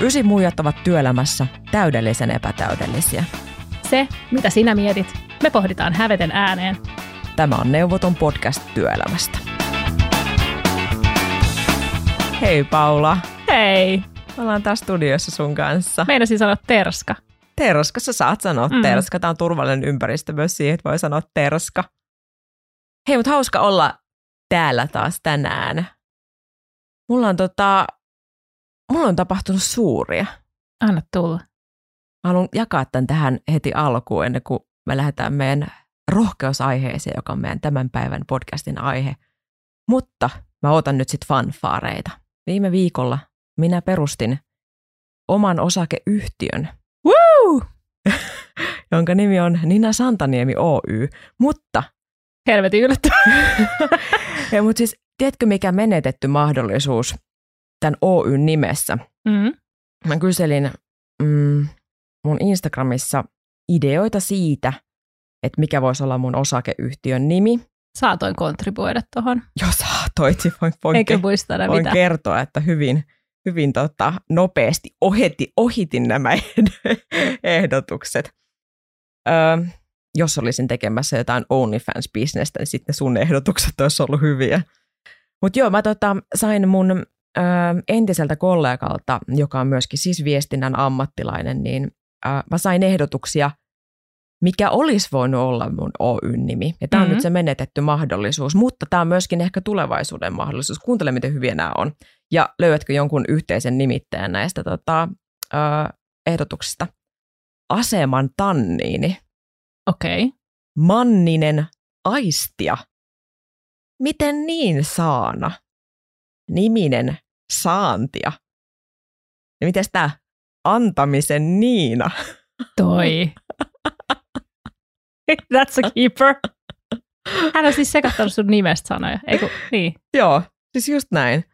Ysi muijat ovat työelämässä täydellisen epätäydellisiä. Se, mitä sinä mietit, me pohditaan häveten ääneen. Tämä on Neuvoton podcast työelämästä. Hei Paula. Hei! Me ollaan taas studiossa sun kanssa. Meinasin sanoa terska. Terska, sä saat sanoa mm. terska. Tämä on turvallinen ympäristö myös siihen, että voi sanoa terska. Hei, mutta hauska olla täällä taas tänään. Mulla on, tota, mulla on tapahtunut suuria. Anna tulla. Mä haluan jakaa tämän tähän heti alkuun ennen kuin me lähdetään meidän rohkeusaiheeseen, joka on meidän tämän päivän podcastin aihe. Mutta mä otan nyt sitten fanfaareita. Viime viikolla minä perustin oman osakeyhtiön, Woo! jonka nimi on Nina Santaniemi Oy. Mutta, Helvetin yllättävää. ja, mutta siis tiedätkö mikä menetetty mahdollisuus tämän Oyn nimessä? Mm. Mä kyselin mm, mun Instagramissa ideoita siitä, että mikä voisi olla mun osakeyhtiön nimi. Saatoin kontribuoida tuohon. Jos saatoit, niin voin, voin, Eikö muista voin mitään. kertoa, että hyvin, hyvin tota, nopeasti ohiti, ohitin nämä ehdotukset. Öö, jos olisin tekemässä jotain OnlyFans-bisnestä, niin sitten sun ehdotukset olisi ollut hyviä. Mutta joo, mä tota, sain mun ö, entiseltä kollegalta, joka on myöskin siis viestinnän ammattilainen, niin ö, mä sain ehdotuksia, mikä olisi voinut olla mun Oy-nimi. Ja tämä on Mhm. nyt se menetetty mahdollisuus, mutta tämä on myöskin ehkä tulevaisuuden mahdollisuus. Kuuntele, miten hyviä nämä on. Ja löydätkö jonkun yhteisen nimittäjän näistä tota, ö, ehdotuksista? Aseman tanniini. Okei. Okay. Manninen aistia. Miten niin saana? Niminen saantia. Ja miten tämä antamisen Niina? Toi. That's a keeper. Hän on siis sekoittanut sun nimestä sanoja. Eiku, niin. Joo, siis just näin.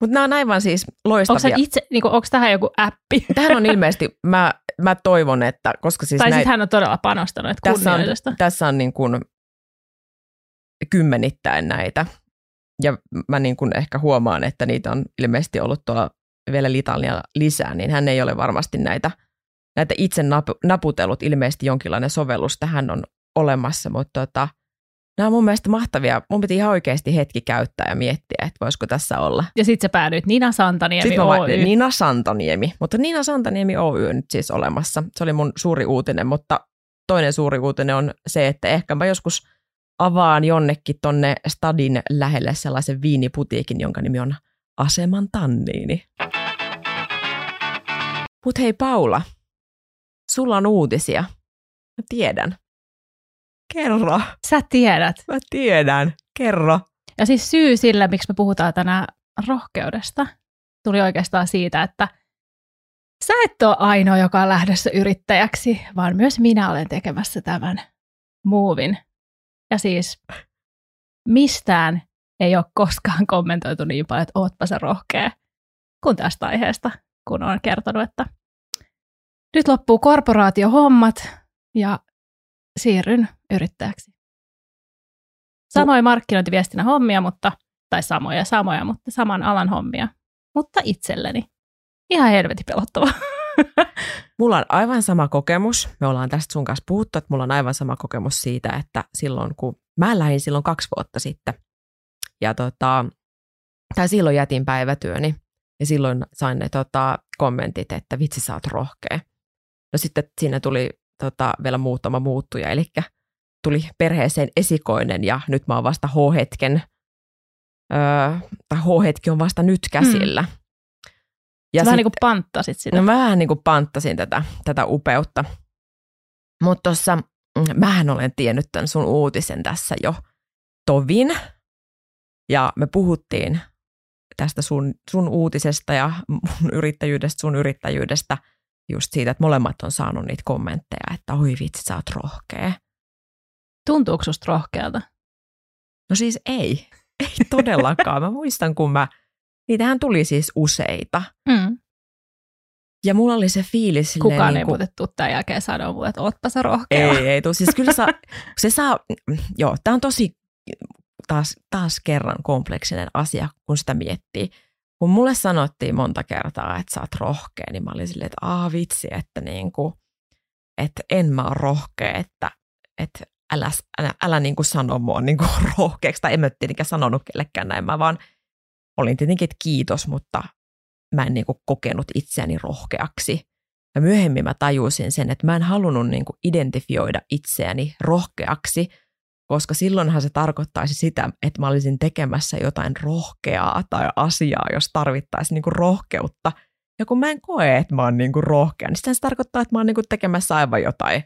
Mutta nämä on aivan siis Onko loistavia. itse, niinku, onko tähän joku appi? Tähän on ilmeisesti, mä, mä toivon, että koska siis tai näin, sitten hän on todella panostanut, että tässä on, tässä on niin kuin kymmenittäin näitä. Ja mä niin kuin ehkä huomaan, että niitä on ilmeisesti ollut tuolla vielä litania lisää, niin hän ei ole varmasti näitä, näitä itse napu, naputellut. Ilmeisesti jonkinlainen sovellus tähän on olemassa, mutta tota, nämä on mun mielestä mahtavia. Mun piti ihan oikeasti hetki käyttää ja miettiä, että voisiko tässä olla. Ja sitten sä päädyit Nina Santaniemi Sitten mä Oy. Nina Santaniemi, mutta Nina Santaniemi Oy on nyt siis olemassa. Se oli mun suuri uutinen, mutta toinen suuri uutinen on se, että ehkä mä joskus avaan jonnekin tonne stadin lähelle sellaisen viiniputiikin, jonka nimi on Aseman Tanniini. Mut hei Paula, sulla on uutisia. Mä tiedän. Kerro. Sä tiedät. Mä tiedän. Kerro. Ja siis syy sillä, miksi me puhutaan tänään rohkeudesta, tuli oikeastaan siitä, että sä et ole ainoa, joka on lähdössä yrittäjäksi, vaan myös minä olen tekemässä tämän muuvin. Ja siis mistään ei ole koskaan kommentoitu niin paljon, että ootpa sä rohkea, kuin tästä aiheesta, kun on kertonut, että nyt loppuu korporaatiohommat ja siirryn yrittäjäksi. Samoja markkinointiviestinnän hommia, mutta, tai samoja samoja, mutta saman alan hommia, mutta itselleni. Ihan helvetin pelottava. Mulla on aivan sama kokemus. Me ollaan tästä sun kanssa puhuttu, että mulla on aivan sama kokemus siitä, että silloin kun mä lähdin silloin kaksi vuotta sitten ja tota, tai silloin jätin päivätyöni ja silloin sain ne tota, kommentit, että vitsi sä oot rohkea. No sitten siinä tuli tota, vielä muutama muuttuja, eli tuli perheeseen esikoinen ja nyt mä oon vasta H-hetken, öö, tai H-hetki on vasta nyt käsillä. Mm. Ja vähän niin kuin panttasit sitä. No vähän niin kuin panttasin tätä, tätä upeutta. Mutta tuossa, mähän olen tiennyt tämän sun uutisen tässä jo tovin. Ja me puhuttiin tästä sun, sun uutisesta ja mun yrittäjyydestä, sun yrittäjyydestä, just siitä, että molemmat on saanut niitä kommentteja, että oi vitsi, sä oot rohkea. Tuntuuko susta rohkealta? No siis ei, ei todellakaan. Mä muistan, kun mä, niitähän tuli siis useita. Mm. Ja mulla oli se fiilis silleen Kukaan niin ei kuin, muuten tuu tämän jälkeen sanoa mulle, että ootpa sä rohkea. Ei, ei tuu. Siis kyllä saa, se saa, joo, tämä on tosi taas, taas kerran kompleksinen asia, kun sitä miettii. kun mulle sanottiin monta kertaa, että sä oot rohkea, niin mä olin silleen, että aah vitsi, että, niin kuin, että en mä ole rohkea, että, että älä, älä, älä niin kuin sano mua niin kuin rohkeaksi, tai en mä tietenkään sanonut kellekään näin, mä vaan olin tietenkin, että kiitos, mutta mä en niin kuin kokenut itseäni rohkeaksi. Ja myöhemmin mä tajusin sen, että mä en halunnut niin kuin identifioida itseäni rohkeaksi, koska silloinhan se tarkoittaisi sitä, että mä olisin tekemässä jotain rohkeaa tai asiaa, jos tarvittaisiin niin kuin rohkeutta. Ja kun mä en koe, että mä oon niin kuin rohkea, niin se tarkoittaa, että mä oon niin kuin tekemässä aivan jotain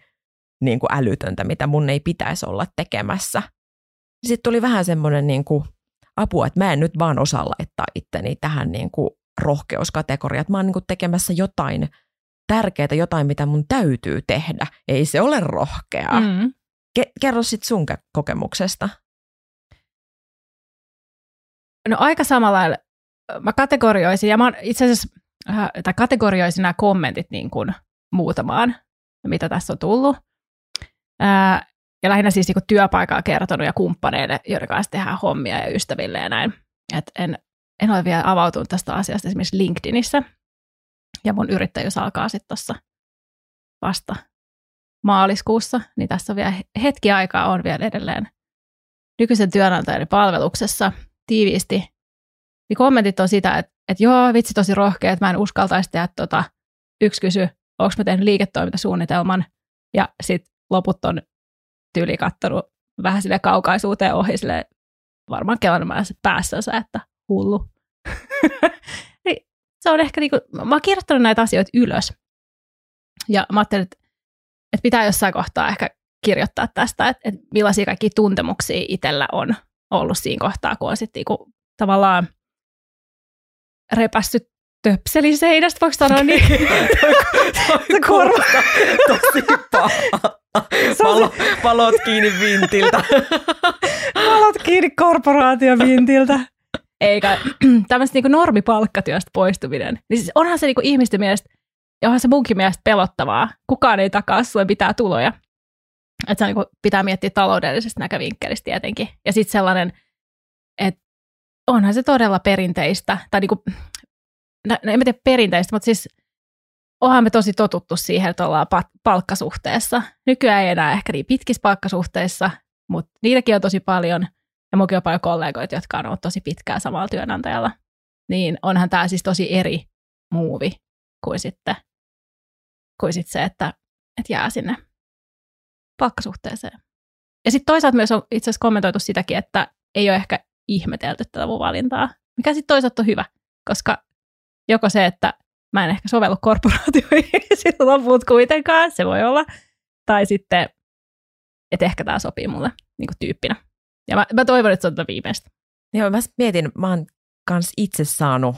niin kuin älytöntä, mitä mun ei pitäisi olla tekemässä. Sitten tuli vähän semmoinen niin kuin apua, että mä en nyt vaan osaa laittaa itteni tähän niin kuin rohkeuskategoriaan, että mä oon niin kuin tekemässä jotain tärkeää, jotain, mitä mun täytyy tehdä. Ei se ole rohkeaa. Mm. Ke- kerro sitten sun kokemuksesta. No aika samalla lailla. Mä kategorioisin, ja mä itse asiassa äh, tai kategorioisin nämä kommentit niin kuin muutamaan, mitä tässä on tullut. Ää, ja lähinnä siis niin työpaikaa kertonut ja kumppaneille, joiden kanssa tehdään hommia ja ystäville ja näin. Et en, en ole vielä avautunut tästä asiasta esimerkiksi LinkedInissä. Ja mun yrittäjyys alkaa sitten tuossa vasta maaliskuussa, niin tässä on vielä hetki aikaa on vielä edelleen nykyisen työnantajan palveluksessa tiiviisti. Niin kommentit on sitä, että, että joo, vitsi tosi rohkea, että mä en uskaltaisi tehdä tota. Yksi kysy, onko mä tehnyt liiketoimintasuunnitelman, ja sitten loput on tyyli kattonut vähän sille kaukaisuuteen ohi sille varmaan kelannut päässänsä, että hullu. niin, se on ehkä niinku, mä oon kirjoittanut näitä asioita ylös. Ja mä ajattelin, että, että pitää jossain kohtaa ehkä kirjoittaa tästä, että, että millaisia kaikki tuntemuksia itsellä on ollut siinä kohtaa, kun on sitten niinku, tavallaan repässyt töpselin seinästä, voiko sanoa niin? se korva. tosi paha. Palo, palot kiinni vintiltä. palot kiinni korporaatiovintiltä. Eikä tämmöistä niinku normipalkkatyöstä poistuminen. Niin siis onhan se niinku ihmisten mielestä, ja onhan se munkin mielestä pelottavaa. Kukaan ei takaa sulle pitää tuloja. Että se niinku pitää miettiä taloudellisesta näkövinkkelistä tietenkin. Ja sitten sellainen, että onhan se todella perinteistä, tai niinku, no, en tiedä perinteistä, mutta siis onhan me tosi totuttu siihen, että ollaan palkkasuhteessa. Nykyään ei enää ehkä niin pitkissä palkkasuhteissa, mutta niitäkin on tosi paljon. Ja mulla on paljon kollegoita, jotka on ollut tosi pitkään samalla työnantajalla. Niin onhan tämä siis tosi eri muuvi kuin sitten, kuin sitten se, että, että jää sinne palkkasuhteeseen. Ja sitten toisaalta myös on itse asiassa kommentoitu sitäkin, että ei ole ehkä ihmetelty tätä mun valintaa, mikä sitten toisaalta on hyvä, koska joko se, että mä en ehkä sovellu korporaatioihin sitten loput kuitenkaan, se voi olla. Tai sitten, että ehkä tämä sopii mulle niin kuin tyyppinä. Ja mä, mä toivon, että se on tätä viimeistä. Joo, mä mietin, mä oon kans itse saanut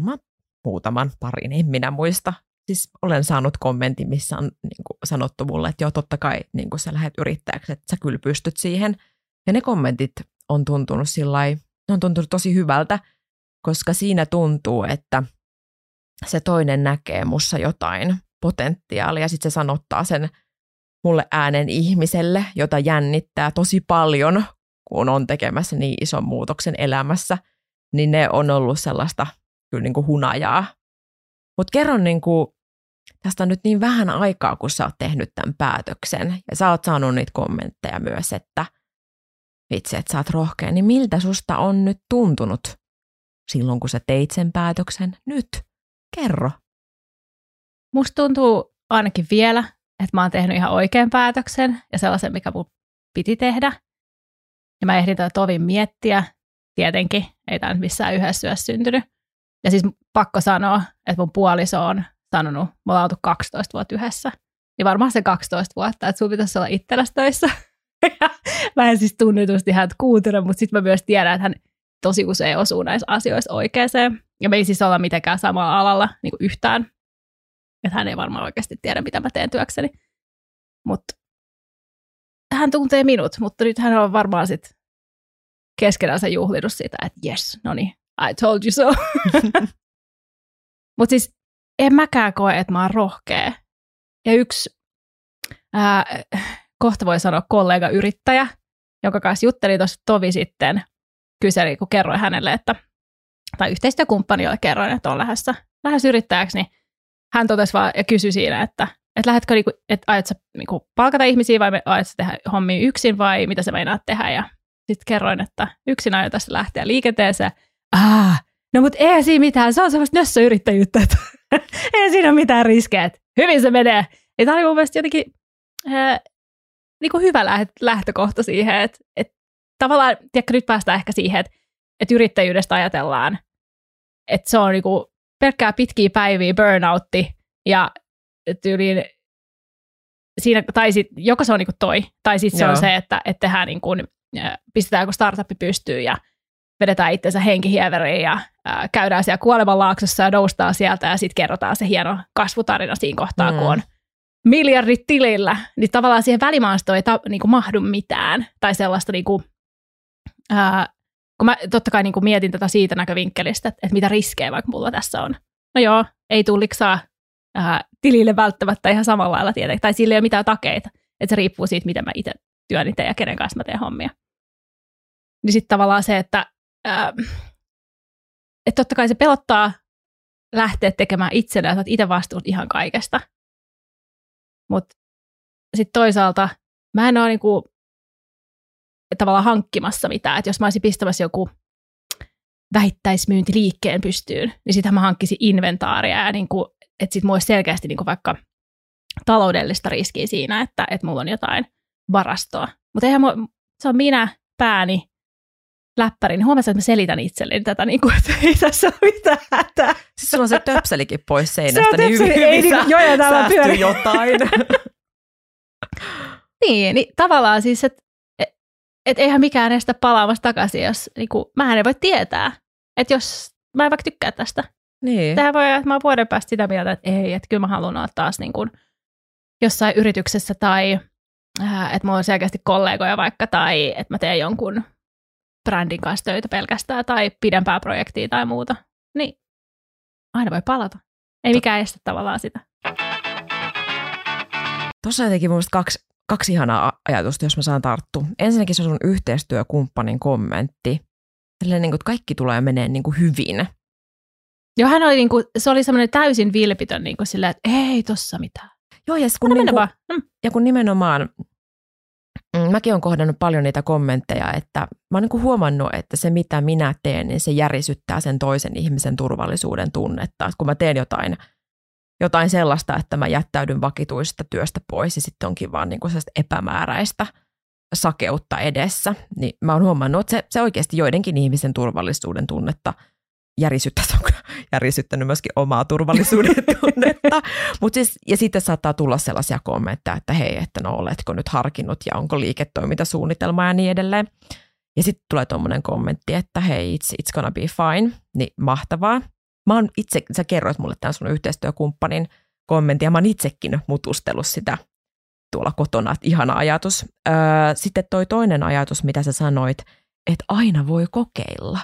mä muutaman parin, en minä muista. Siis olen saanut kommentin, missä on niin kuin, sanottu mulle, että joo, totta kai niin kuin sä lähdet yrittäjäksi, että sä kyllä pystyt siihen. Ja ne kommentit on tuntunut sillä ne on tuntunut tosi hyvältä, koska siinä tuntuu, että – se toinen näkee mussa jotain potentiaalia, sitten se sanottaa sen mulle äänen ihmiselle, jota jännittää tosi paljon, kun on tekemässä niin ison muutoksen elämässä, niin ne on ollut sellaista kyllä niin kuin hunajaa. Mutta kerron, niin kuin, tästä on nyt niin vähän aikaa, kun sä oot tehnyt tämän päätöksen, ja sä oot saanut niitä kommentteja myös, että itse, että sä oot rohkea, niin miltä susta on nyt tuntunut silloin, kun sä teit sen päätöksen? Nyt? Kerro. Musta tuntuu ainakin vielä, että mä oon tehnyt ihan oikean päätöksen ja sellaisen, mikä mun piti tehdä. Ja mä ehdin tätä tovin miettiä. Tietenkin, ei tämä nyt missään yhdessä syössä syntynyt. Ja siis pakko sanoa, että mun puoliso on sanonut, me ollaan oltu 12 vuotta yhdessä. Niin varmaan se 12 vuotta, että sun pitäisi olla itselläsi töissä. mä en siis tunnetusti häntä kuuntele, mutta sitten mä myös tiedän, että hän tosi usein osuu näissä asioissa oikeeseen. Ja me ei siis olla mitenkään samalla alalla niin kuin yhtään. Että hän ei varmaan oikeasti tiedä, mitä mä teen työkseni. Mutta hän tuntee minut, mutta nyt hän on varmaan sitten keskenänsä juhlinut sitä, että yes, no niin, I told you so. mutta siis en mäkään koe, että mä oon rohkea. Ja yksi, ää, kohta voi sanoa kollega yrittäjä, jonka kanssa juttelin tuossa tovi sitten, kyseli, kun kerroin hänelle, että tai yhteistyökumppani, jolle kerroin, että on lähdössä, lähdössä yrittäjäksi, niin hän totesi vaan ja kysyi siinä, että, että lähdetkö, niinku, että aiotko niinku palkata ihmisiä vai aiotko tehdä hommia yksin vai mitä sä meinaat tehdä. Ja sitten kerroin, että yksin aion tästä lähteä liikenteeseen. Ah, no mutta ei siinä mitään, se on semmoista nössöyrittäjyyttä, että ei siinä ole mitään riskejä, hyvin se menee. Ja tämä oli mun mielestä jotenkin äh, niin kuin hyvä lähtökohta siihen, että, että tavallaan, tiedätkö, nyt päästään ehkä siihen, että, että yrittäjyydestä ajatellaan, että se on niin kuin pelkkää pitkiä päiviä, burnoutti ja tyyliin siinä, tai sit, joko se on niin kuin toi, tai sitten se Joo. on se, että, että tehdään niin kuin, pistetään joku startup pystyyn ja vedetään itsensä henkihieveriin ja ää, käydään siellä kuolemanlaaksossa ja noustaan sieltä ja sitten kerrotaan se hieno kasvutarina siinä kohtaa, mm. kun on miljardit tilillä, niin tavallaan siihen välimaastoon ei ta, niin kuin mahdu mitään tai sellaista niin kuin, ää, kun mä totta kai niin kuin mietin tätä siitä näkövinkkelistä, että, että mitä riskejä vaikka mulla tässä on. No joo, ei tulliksaa ää, tilille välttämättä ihan samalla lailla tietenkin, tai sillä ei ole mitään takeita, että se riippuu siitä, miten mä itse työni teen ja kenen kanssa mä teen hommia. Niin sitten tavallaan se, että, ää, että totta kai se pelottaa lähteä tekemään itselleen, että itse vastuut ihan kaikesta. Mutta sitten toisaalta mä en ole niinku tavallaan hankkimassa mitään. Että jos mä olisin pistämässä joku vähittäismyyntiliikkeen pystyyn, niin sitten mä hankkisin inventaaria ja niinku, että sitten mulla olisi selkeästi niinku vaikka taloudellista riskiä siinä, että, että mulla on jotain varastoa. Mutta eihän mua, se on minä, pääni, läppäri, niin huomasin, että mä selitän itselleni tätä, niin kuin, että ei tässä ole mitään hätää. Siis sulla on se töpselikin pois seinästä, niin hyvin, hyvin ei, niin, joo, säästyy jotain. niin, niin tavallaan siis, että et eihän mikään estä palaamassa takaisin, jos niin kuin, mähän en voi tietää, että jos mä en vaikka tykkää tästä. Niin. Tähän voi että mä oon vuoden päästä sitä mieltä, että ei, että kyllä mä haluan olla taas niin kuin, jossain yrityksessä tai äh, että mulla on selkeästi kollegoja vaikka tai että mä teen jonkun brändin kanssa töitä pelkästään tai pidempää projektia tai muuta. Niin aina voi palata. Ei mikään estä tavallaan sitä. Tuossa jotenkin mun kaksi kaksi ihanaa ajatusta, jos mä saan tarttua. Ensinnäkin se on sun yhteistyökumppanin kommentti. Sellainen, niin kuin, että kaikki tulee menee niin kuin hyvin. Joo, hän oli, niin kuin, se oli semmoinen täysin vilpitön niin kuin silleen, että ei tossa mitään. Joo, ja kun, niin kuin, mm. ja kun nimenomaan, mm, mäkin olen kohdannut paljon niitä kommentteja, että mä oon niin kuin huomannut, että se mitä minä teen, niin se järisyttää sen toisen ihmisen turvallisuuden tunnetta. Että kun mä teen jotain – jotain sellaista, että mä jättäydyn vakituisesta työstä pois ja sitten onkin vaan niin kuin epämääräistä sakeutta edessä, niin mä oon huomannut, että se, se oikeasti joidenkin ihmisen turvallisuuden tunnetta järisyttää, se on järisyttänyt myöskin omaa turvallisuuden tunnetta. Mut siis, ja sitten saattaa tulla sellaisia kommentteja, että hei, että no oletko nyt harkinnut ja onko liiketoimintasuunnitelma ja niin edelleen. Ja sitten tulee tuommoinen kommentti, että hei, it's, it's gonna be fine, niin mahtavaa. Mä oon itse, sä kerroit mulle tämän sun yhteistyökumppanin kommentin ja mä oon itsekin mutustellut sitä tuolla kotona, että ihana ajatus. Öö, sitten toi toinen ajatus, mitä sä sanoit, että aina voi kokeilla.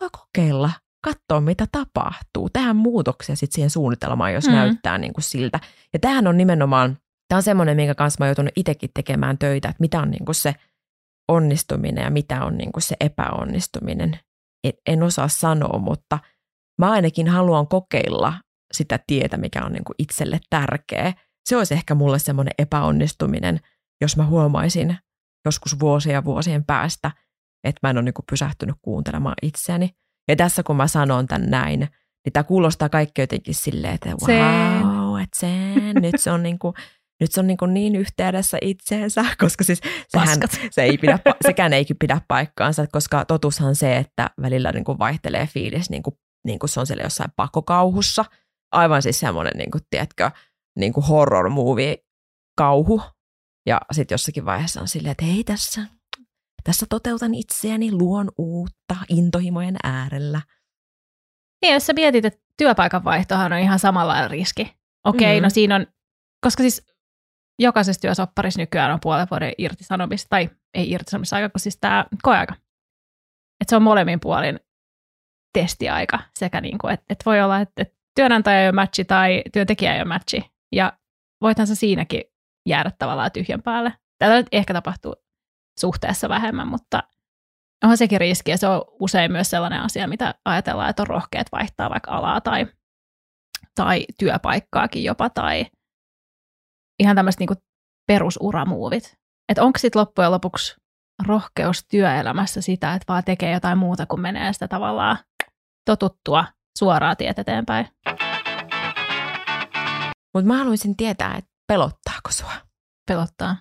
Voi kokeilla, katsoa mitä tapahtuu, tehdä muutoksia sitten siihen suunnitelmaan, jos mm. näyttää niin kuin siltä. Ja tämähän on nimenomaan, tämä on semmoinen, minkä kanssa mä oon joutunut itsekin tekemään töitä, että mitä on niin kuin se onnistuminen ja mitä on niin kuin se epäonnistuminen. En, en osaa sanoa, mutta – mä ainakin haluan kokeilla sitä tietä, mikä on niin kuin itselle tärkeä. Se olisi ehkä mulle semmoinen epäonnistuminen, jos mä huomaisin joskus vuosia vuosien päästä, että mä en ole niin kuin pysähtynyt kuuntelemaan itseäni. Ja tässä kun mä sanon tämän näin, niin tämä kuulostaa kaikki jotenkin silleen, että wow, että sen, nyt se on niin kuin, nyt se on niin, niin yhteydessä itseensä, koska siis sehän, se ei pidä, sekään ei pidä paikkaansa, koska totushan se, että välillä niin kuin vaihtelee fiilis niin kuin niin kuin se on siellä jossain pakokauhussa. Aivan siis semmoinen, niin kuin, tiedätkö, niin kuin horror movie kauhu. Ja sitten jossakin vaiheessa on silleen, että hei tässä, tässä toteutan itseäni, luon uutta intohimojen äärellä. Niin, jos sä mietit, että työpaikan vaihtohan on ihan samalla riski. Okei, okay, mm. no siinä on, koska siis jokaisessa työsopparissa nykyään on puolen vuoden irtisanomista, tai ei irtisanomisaika, kun siis tämä koeaika. Että se on molemmin puolin testiaika sekä niin kuin, että, että voi olla, että, että työnantaja ei ole matchi tai työntekijä ei ole matchi. Ja voithan se siinäkin jäädä tavallaan tyhjän päälle. Tätä nyt ehkä tapahtuu suhteessa vähemmän, mutta onhan sekin riski, ja se on usein myös sellainen asia, mitä ajatellaan, että on rohkeat vaihtaa vaikka alaa tai, tai työpaikkaakin jopa, tai ihan tämmöiset niin perusuramuuvit. Että onko sitten loppujen lopuksi rohkeus työelämässä sitä, että vaan tekee jotain muuta kuin menee sitä tavallaan totuttua suoraa tietä eteenpäin. Mutta mä haluaisin tietää, että pelottaako sua? Pelottaa.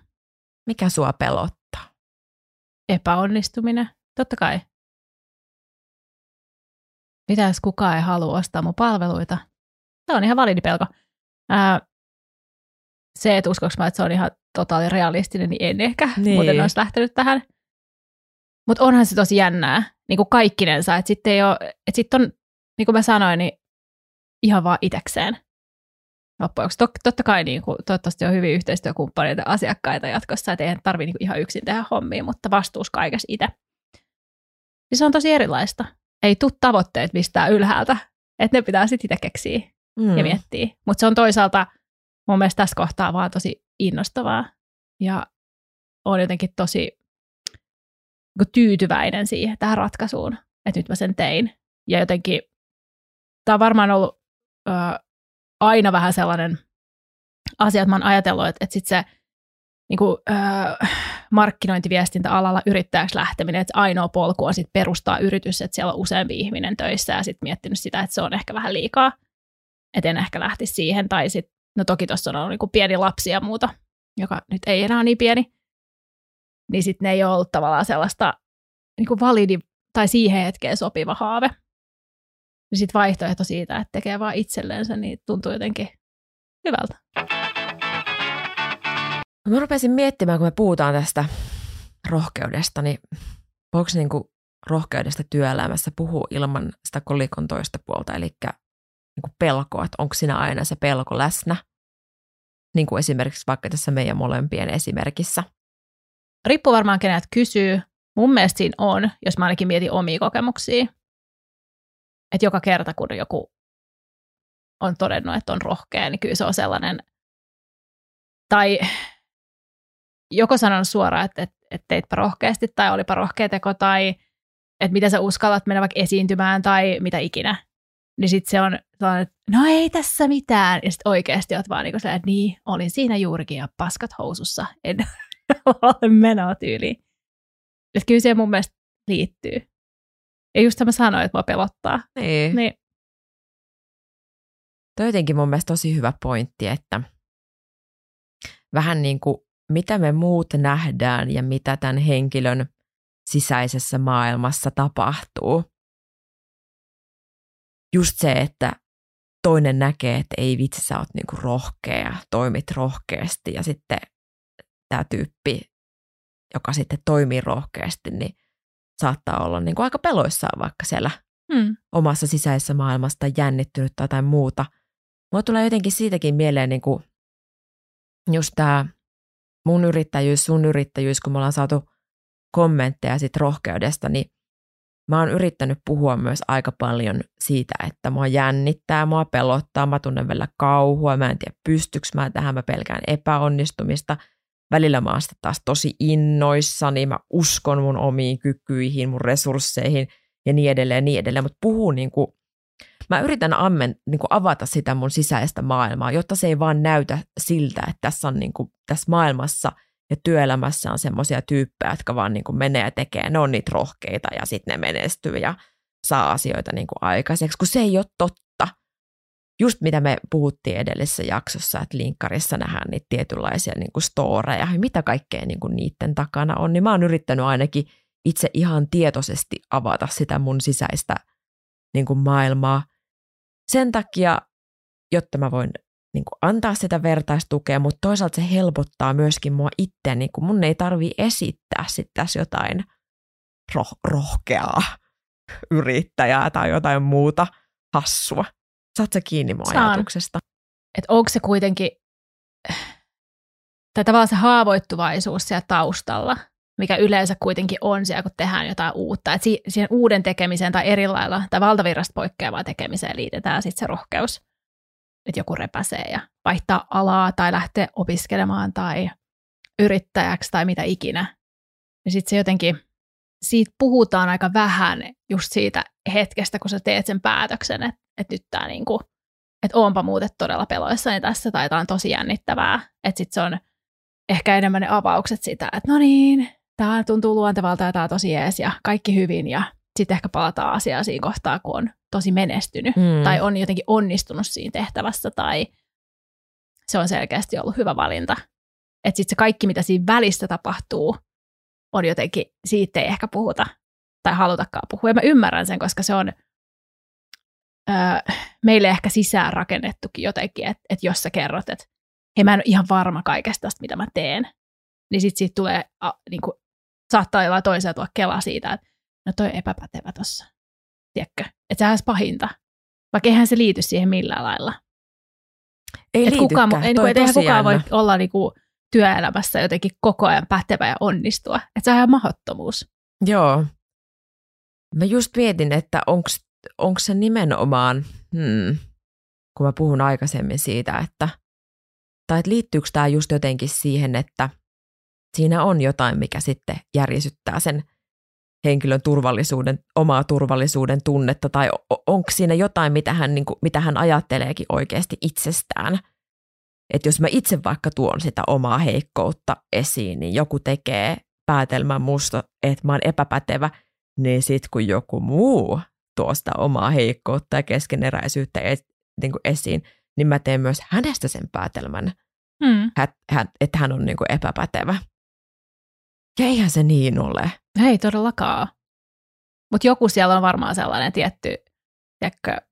Mikä sua pelottaa? Epäonnistuminen. Totta kai. Mitä jos kukaan ei halua ostaa mun palveluita? Se on ihan validi pelko. Ää, se, että uskoks mä, että se on ihan totaali realistinen, niin en ehkä. Niin. Muuten olisi lähtenyt tähän. Mutta onhan se tosi jännää, niin kuin kaikkinensa. Että sitten että sitten on, niin kuin mä sanoin, niin ihan vaan itekseen. Loppujen Tot, totta kai niin kuin, toivottavasti on hyvin yhteistyökumppaneita asiakkaita jatkossa, että ei tarvitse niin ihan yksin tehdä hommia, mutta vastuus kaikessa itse. Siis se on tosi erilaista. Ei tule tavoitteet mistään ylhäältä, että ne pitää sitten itse keksiä mm. ja miettiä. Mutta se on toisaalta mun mielestä tässä kohtaa vaan tosi innostavaa ja on jotenkin tosi tyytyväinen siihen tähän ratkaisuun, että nyt mä sen tein. Ja jotenkin tämä on varmaan ollut ö, aina vähän sellainen asia, että mä oon ajatellut, että, että sit se niin kuin, ö, markkinointiviestintäalalla yrittäjäksi lähteminen, että ainoa polku on sit perustaa yritys, että siellä on useampi ihminen töissä ja sitten miettinyt sitä, että se on ehkä vähän liikaa, että en ehkä lähtisi siihen, tai sitten No toki tuossa on ollut niin kuin pieni lapsi ja muuta, joka nyt ei enää ole niin pieni. Niin sitten ne ei ole ollut tavallaan sellaista niin kuin validi tai siihen hetkeen sopiva haave. Ja sitten vaihtoehto siitä, että tekee vaan itselleensä, niin tuntuu jotenkin hyvältä. Mä rupesin miettimään, kun me puhutaan tästä rohkeudesta, niin voiko niin kuin rohkeudesta työelämässä puhua ilman sitä kolikon toista puolta, eli niin kuin pelkoa, että onko siinä aina se pelko läsnä, niin kuin esimerkiksi vaikka tässä meidän molempien esimerkissä. Riippuu varmaan kenet kysyy. Mun mielestä siinä on, jos mä ainakin mietin omia kokemuksia, että joka kerta kun joku on todennut, että on rohkea, niin kyllä se on sellainen, tai joko sanon suoraan, että, että, että teitpä rohkeasti, tai olipa rohkea teko, tai että mitä sä uskallat mennä vaikka esiintymään, tai mitä ikinä niin sitten se on sellainen, että no ei tässä mitään. Ja sitten oikeasti oot vaan niin että niin, olin siinä juurikin ja paskat housussa. En menoa tyyliin. Että kyllä se mun mielestä liittyy. Ja just mä sanoin, että mua pelottaa. Niin. niin. Toi jotenkin mun mielestä tosi hyvä pointti, että vähän niin kuin mitä me muut nähdään ja mitä tämän henkilön sisäisessä maailmassa tapahtuu just se, että toinen näkee, että ei vitsi, sä oot niinku rohkea ja toimit rohkeasti ja sitten tämä tyyppi, joka sitten toimii rohkeasti, niin saattaa olla niinku aika peloissaan vaikka siellä hmm. omassa sisäisessä maailmassa tai jännittynyt tai jotain muuta. Mulla tulee jotenkin siitäkin mieleen niinku just tämä mun yrittäjyys, sun yrittäjyys, kun me ollaan saatu kommentteja sit rohkeudesta, niin mä oon yrittänyt puhua myös aika paljon siitä, että mua jännittää, mua pelottaa, mä tunnen vielä kauhua, mä en tiedä pystyks mä tähän, mä pelkään epäonnistumista. Välillä mä oon taas tosi innoissani, mä uskon mun omiin kykyihin, mun resursseihin ja niin edelleen, niin edelleen, mutta puhuu niin kuin, mä yritän ammen, niin kuin avata sitä mun sisäistä maailmaa, jotta se ei vaan näytä siltä, että tässä on niin kuin, tässä maailmassa – ja työelämässä on semmoisia tyyppejä, jotka vaan niin kuin menee ja tekee, ne on niitä rohkeita ja sitten ne menestyy ja saa asioita niin kuin aikaiseksi, kun se ei ole totta. Just mitä me puhuttiin edellisessä jaksossa, että linkkarissa nähdään niitä tietynlaisia niin kuin storeja, mitä kaikkea niin kuin niiden takana on, niin mä oon yrittänyt ainakin itse ihan tietoisesti avata sitä mun sisäistä niin kuin maailmaa. Sen takia, jotta mä voin niin kuin antaa sitä vertaistukea, mutta toisaalta se helpottaa myöskin mua itse, niin kuin mun ei tarvi esittää sitten tässä jotain roh- rohkeaa yrittäjää tai jotain muuta hassua. Saat sä kiinni mun Saan. ajatuksesta? Että onko se kuitenkin, tai tavallaan se haavoittuvaisuus siellä taustalla, mikä yleensä kuitenkin on siellä, kun tehdään jotain uutta. Että siihen uuden tekemiseen tai eri lailla tai valtavirrasta poikkeavaan tekemiseen liitetään sitten se rohkeus että joku repäsee ja vaihtaa alaa tai lähtee opiskelemaan tai yrittäjäksi tai mitä ikinä. Ja sitten se jotenkin, siitä puhutaan aika vähän just siitä hetkestä, kun sä teet sen päätöksen, että, että nyt tämä niinku, että oonpa muuten todella peloissani tässä tai tämä on tosi jännittävää. Että sitten se on ehkä enemmän ne avaukset sitä, että no niin, tämä tuntuu luontevalta ja tämä on tosi jees ja kaikki hyvin ja sitten ehkä palataan asiaan siinä kohtaa, kun on tosi menestynyt mm. tai on jotenkin onnistunut siinä tehtävässä tai se on selkeästi ollut hyvä valinta. Että sitten se kaikki, mitä siinä välissä tapahtuu, on jotenkin, siitä ei ehkä puhuta tai halutakaan puhua. Ja mä ymmärrän sen, koska se on öö, meille ehkä sisään rakennettukin jotenkin, että, että jos sä kerrot, että hei mä en ole ihan varma kaikesta tästä, mitä mä teen, niin sitten siitä tulee, a, niin kuin, saattaa jollain toisella tulla kela siitä, että no toi epäpätevä tossa. Tiedätkö? Että sehän olisi pahinta. Vaikka eihän se liity siihen millään lailla. Ei et liitykään, kukaan, ei, eihän tosi kukaan voi olla niinku työelämässä jotenkin koko ajan pätevä ja onnistua. Että se on ihan mahdottomuus. Joo. Mä just mietin, että onko se nimenomaan, hmm, kun mä puhun aikaisemmin siitä, että, tai että liittyykö tämä just jotenkin siihen, että siinä on jotain, mikä sitten järisyttää sen henkilön turvallisuuden, omaa turvallisuuden tunnetta, tai onko siinä jotain, mitä hän, niin kuin, mitä hän ajatteleekin oikeasti itsestään. Että jos mä itse vaikka tuon sitä omaa heikkoutta esiin, niin joku tekee päätelmän musta, että mä oon epäpätevä, niin sitten kun joku muu tuo sitä omaa heikkoutta ja keskeneräisyyttä et, niin kuin esiin, niin mä teen myös hänestä sen päätelmän, Hmm. että hän on niin kuin epäpätevä. Ja eihän se niin ole. Ei todellakaan. Mutta joku siellä on varmaan sellainen tietty, tiedätkö,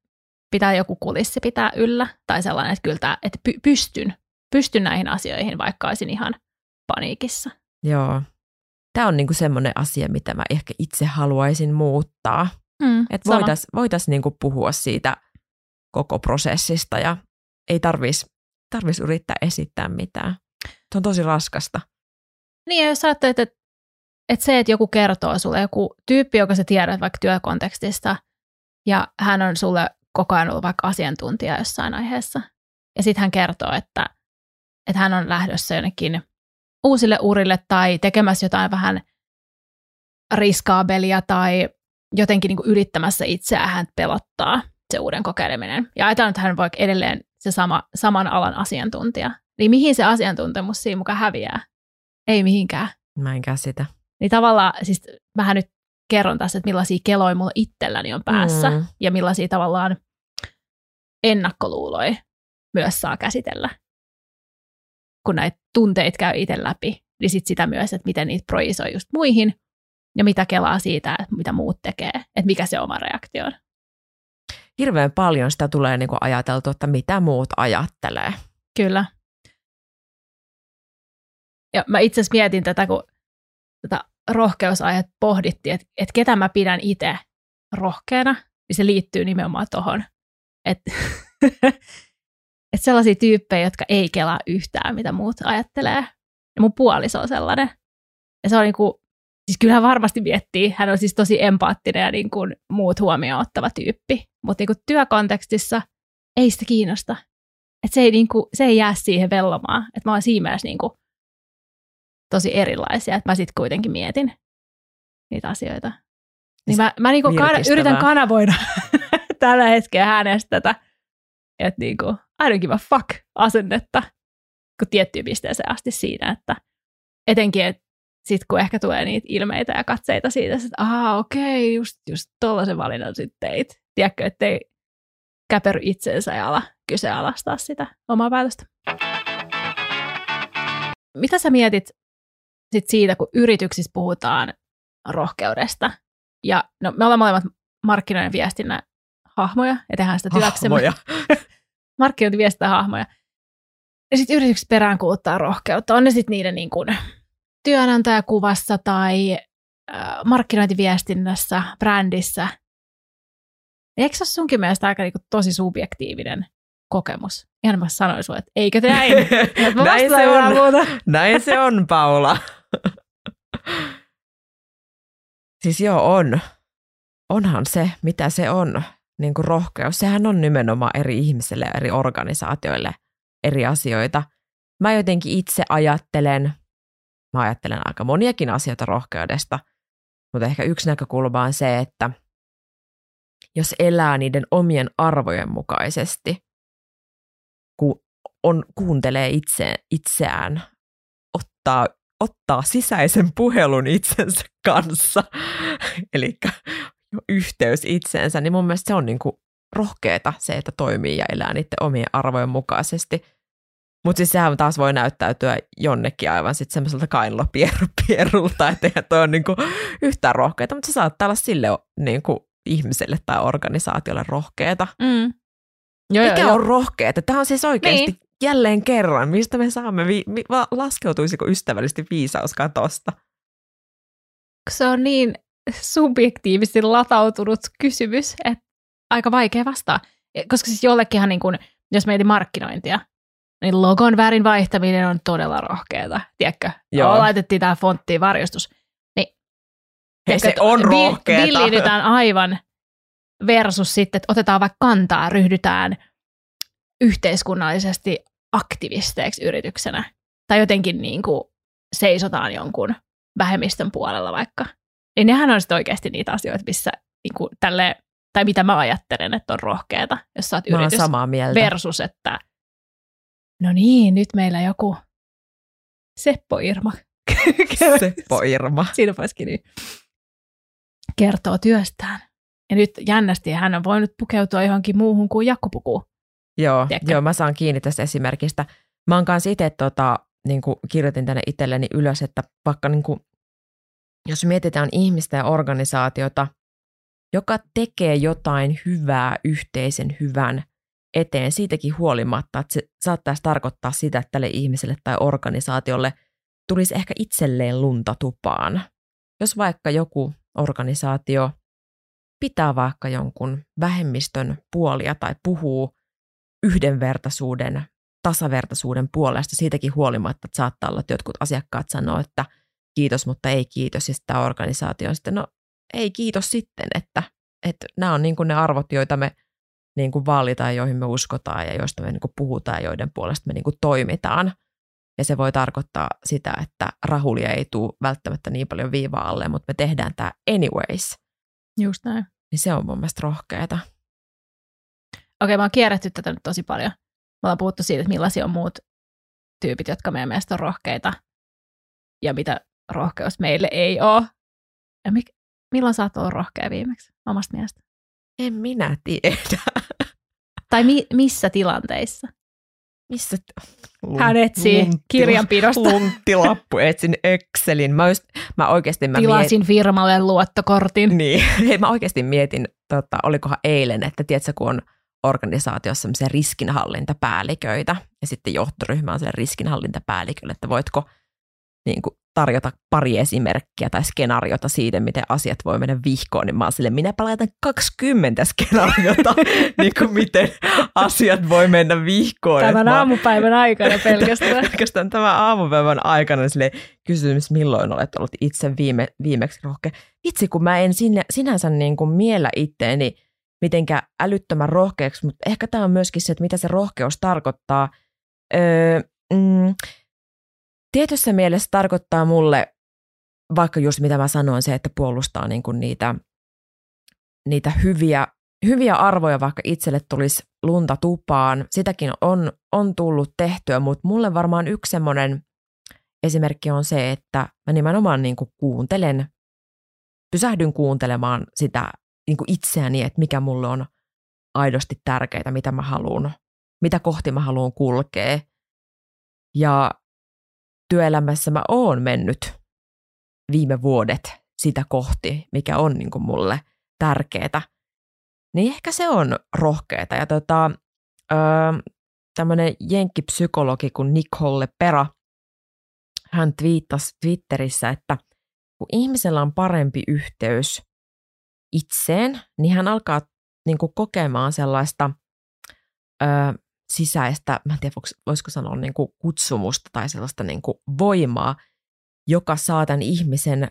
pitää joku kulissi pitää yllä, tai sellainen, että kyllä tää, että py- pystyn, pystyn näihin asioihin, vaikka olisin ihan paniikissa. Joo. Tämä on niinku semmoinen asia, mitä mä ehkä itse haluaisin muuttaa. Mm, Että voitaisiin voitais niinku puhua siitä koko prosessista ja ei tarvitsisi tarvis yrittää esittää mitään. Se on tosi raskasta. Niin, ja jos ajattelet, että, että se, että joku kertoo sulle, joku tyyppi, joka sä tiedät vaikka työkontekstista, ja hän on sulle koko ajan ollut vaikka asiantuntija jossain aiheessa, ja sitten hän kertoo, että, että hän on lähdössä jonnekin uusille urille tai tekemässä jotain vähän riskaabelia tai jotenkin niin kuin yrittämässä itseään hän pelottaa se uuden kokeileminen. Ja ajatellaan, että hän voi edelleen se sama, saman alan asiantuntija. Niin mihin se asiantuntemus siinä mukaan häviää? Ei mihinkään. Mä en käsitä. Niin tavallaan, siis vähän nyt kerron tässä, että millaisia keloja mulla itselläni on päässä Mm. ja millaisia tavallaan ennakkoluuloja myös saa käsitellä. Kun näitä tunteita käy itse läpi, niin sit sitä myös, että miten niitä projisoi just muihin ja mitä kelaa siitä, että mitä muut tekee, että mikä se oma reaktio on. Hirveän paljon sitä tulee niinku ajateltu, että mitä muut ajattelee. Kyllä. Ja mä itse asiassa mietin tätä, kun tätä rohkeusaihet pohdittiin, että, että ketä mä pidän itse rohkeana, niin se liittyy nimenomaan tohon. Että et sellaisia tyyppejä, jotka ei kelaa yhtään, mitä muut ajattelee. Ja mun puoliso on sellainen. Ja se on niinku, siis kyllähän varmasti miettii, hän on siis tosi empaattinen ja niin kuin muut huomioon ottava tyyppi. Mutta niin työkontekstissa ei sitä kiinnosta. Et se, ei niinku, se ei jää siihen vellomaan. Et mä oon siinä mielessä niinku tosi erilaisia, että mä sitten kuitenkin mietin niitä asioita. Niin mä, mä niinku kan, yritän kanavoida tällä hetkellä hänestä tätä, että niinku, I don't give a fuck asennetta, kun tiettyyn pisteeseen asti siinä, että etenkin, että sitten kun ehkä tulee niitä ilmeitä ja katseita siitä, että aha, okei, just, just tollaisen valinnan sitten teit. Tiedätkö, ettei käpery itseensä ja ala kyseenalaistaa sitä omaa päätöstä. Mitä sä mietit sit siitä, kun yrityksissä puhutaan rohkeudesta? Ja no, me ollaan molemmat markkinoiden viestinnän hahmoja ja tehdään sitä työksemme. Hahmoja. Markkinointi hahmoja. Ja sitten yritykset peräänkuuluttaa rohkeutta. On ne sitten niiden niin kuin työnantajakuvassa tai äh, markkinointiviestinnässä, brändissä. Eikö se ole sunkin mielestä aika niin kuin, tosi subjektiivinen kokemus? Ihan mä sanoin sulle, että eikö te näin? Näin se on. Muuta. Näin se on, Paula. siis joo, on. Onhan se, mitä se on. Niin kuin rohkeus. Sehän on nimenomaan eri ihmisille eri organisaatioille eri asioita. Mä jotenkin itse ajattelen, mä ajattelen aika moniakin asioita rohkeudesta. Mutta ehkä yksi näkökulma on se, että jos elää niiden omien arvojen mukaisesti, kun on, kuuntelee itse, itseään, ottaa, ottaa sisäisen puhelun itsensä kanssa, eli yhteys itseensä, niin mun mielestä se on niin kuin rohkeeta se, että toimii ja elää niiden omien arvojen mukaisesti. Mutta siis sehän taas voi näyttäytyä jonnekin aivan sitten semmoiselta kainalopierulta, että eihän toi ole niinku yhtään rohkeita, mutta se saattaa olla sille niinku ihmiselle tai organisaatiolle rohkeeta. Mm. Joo, Mikä joo, on joo. rohkeeta? Tämä on siis oikeasti niin. Jälleen kerran, mistä me saamme, vi- mi- laskeutuisiko ystävällisesti viisaus katosta? Se on niin subjektiivisesti latautunut kysymys, että aika vaikea vastaa. Koska siis jollekinhan, niin kun, jos mietin markkinointia, niin logon värin vaihtaminen on todella rohkeata. Tiedätkö? Joo. Laitettiin tämä fonttiin varjostus. Niin, Hei, se on rohkeata. Villiinytään aivan versus sitten, että otetaan vaikka kantaa, ryhdytään yhteiskunnallisesti aktivisteiksi yrityksenä. Tai jotenkin niin kuin seisotaan jonkun vähemmistön puolella vaikka. Niin nehän on sitten oikeasti niitä asioita, missä niin kuin tälle, tai mitä mä ajattelen, että on rohkeata, jos sä oot mä yritys. samaa mieltä. Versus, että no niin, nyt meillä joku Seppo Irma. Seppo Irma. Siinä niin. Kertoo työstään. Ja nyt jännästi hän on voinut pukeutua johonkin muuhun kuin jakkupukuun. Joo, joo, mä saan kiinni tästä esimerkistä. Mä oon kanssa itse tota, niin kirjoitin tänne itselleni ylös, että vaikka niin kuin, jos mietitään ihmistä ja organisaatiota, joka tekee jotain hyvää yhteisen hyvän eteen siitäkin huolimatta, että se saattaisi tarkoittaa sitä, että tälle ihmiselle tai organisaatiolle tulisi ehkä itselleen lunta tupaan. Jos vaikka joku organisaatio pitää vaikka jonkun vähemmistön puolia tai puhuu yhdenvertaisuuden, tasavertaisuuden puolesta siitäkin huolimatta, että saattaa olla, että jotkut asiakkaat sanoo, että kiitos, mutta ei kiitos, ja sitten tämä organisaatio on sitten, no ei kiitos sitten, että, että nämä on niin kuin ne arvot, joita me niin kuin vaalitaan, joihin me uskotaan ja joista me niin kuin puhutaan ja joiden puolesta me niin kuin toimitaan. Ja se voi tarkoittaa sitä, että rahulia ei tule välttämättä niin paljon viivaa alle, mutta me tehdään tämä anyways. Just näin. Niin se on mun mielestä rohkeata. Okei, mä oon kierretty tätä nyt tosi paljon. Me ollaan puhuttu siitä, että millaisia on muut tyypit, jotka meidän mielestä on rohkeita ja mitä rohkeus meille ei ole. Ja mik, milloin sä oot ollut rohkea viimeksi omasta mielestä? En minä tiedä. Tai mi- missä tilanteissa? Missä? Lunt, Hän etsii lunttila, kirjanpidosta. Lunttilappu, etsin Excelin. Mä, just, mä oikeasti mä Tilasin mietin, firmalle luottokortin. Niin, hei, mä oikeasti mietin, tota, olikohan eilen, että tiedätkö, kun on organisaatiossa semmoisia riskinhallintapäälliköitä ja sitten johtoryhmä on se riskinhallintapäällikölle, että voitko niin kuin tarjota pari esimerkkiä tai skenaariota siitä, miten asiat voi mennä vihkoon, niin mä oon sille, minä laitan 20 skenaariota, niin kuin miten asiat voi mennä vihkoon. Tämän mä... aamupäivän aikana pelkästään. pelkästään tämän aamupäivän aikana niin sille kysymys, milloin olet ollut itse viime, viimeksi rohkea. Itse kun mä en sinä, sinänsä niin kuin miellä itteeni mitenkä älyttömän rohkeaksi, mutta ehkä tämä on myöskin se, että mitä se rohkeus tarkoittaa. Öö, mm, tietyssä mielessä tarkoittaa mulle, vaikka just mitä mä sanoin, se, että puolustaa niin niitä, niitä hyviä, hyviä arvoja, vaikka itselle tulisi lunta tupaan. Sitäkin on, on tullut tehtyä, mutta mulle varmaan yksi semmoinen esimerkki on se, että mä nimenomaan niin kuuntelen, pysähdyn kuuntelemaan sitä niin kuin itseäni, että mikä mulle on aidosti tärkeää, mitä mä haluan, mitä kohti mä haluan kulkea. Ja työelämässä mä oon mennyt viime vuodet sitä kohti, mikä on niin kuin mulle tärkeää, niin ehkä se on rohkeeta. Ja tota, öö, tämmöinen jenkkipsykologi kuin Nicole Pera, hän twiittasi Twitterissä, että kun ihmisellä on parempi yhteys itseen, niin hän alkaa niin kuin kokemaan sellaista öö, sisäistä, mä en tiedä voisiko sanoa niin kuin kutsumusta tai sellaista niin kuin voimaa, joka saa tämän ihmisen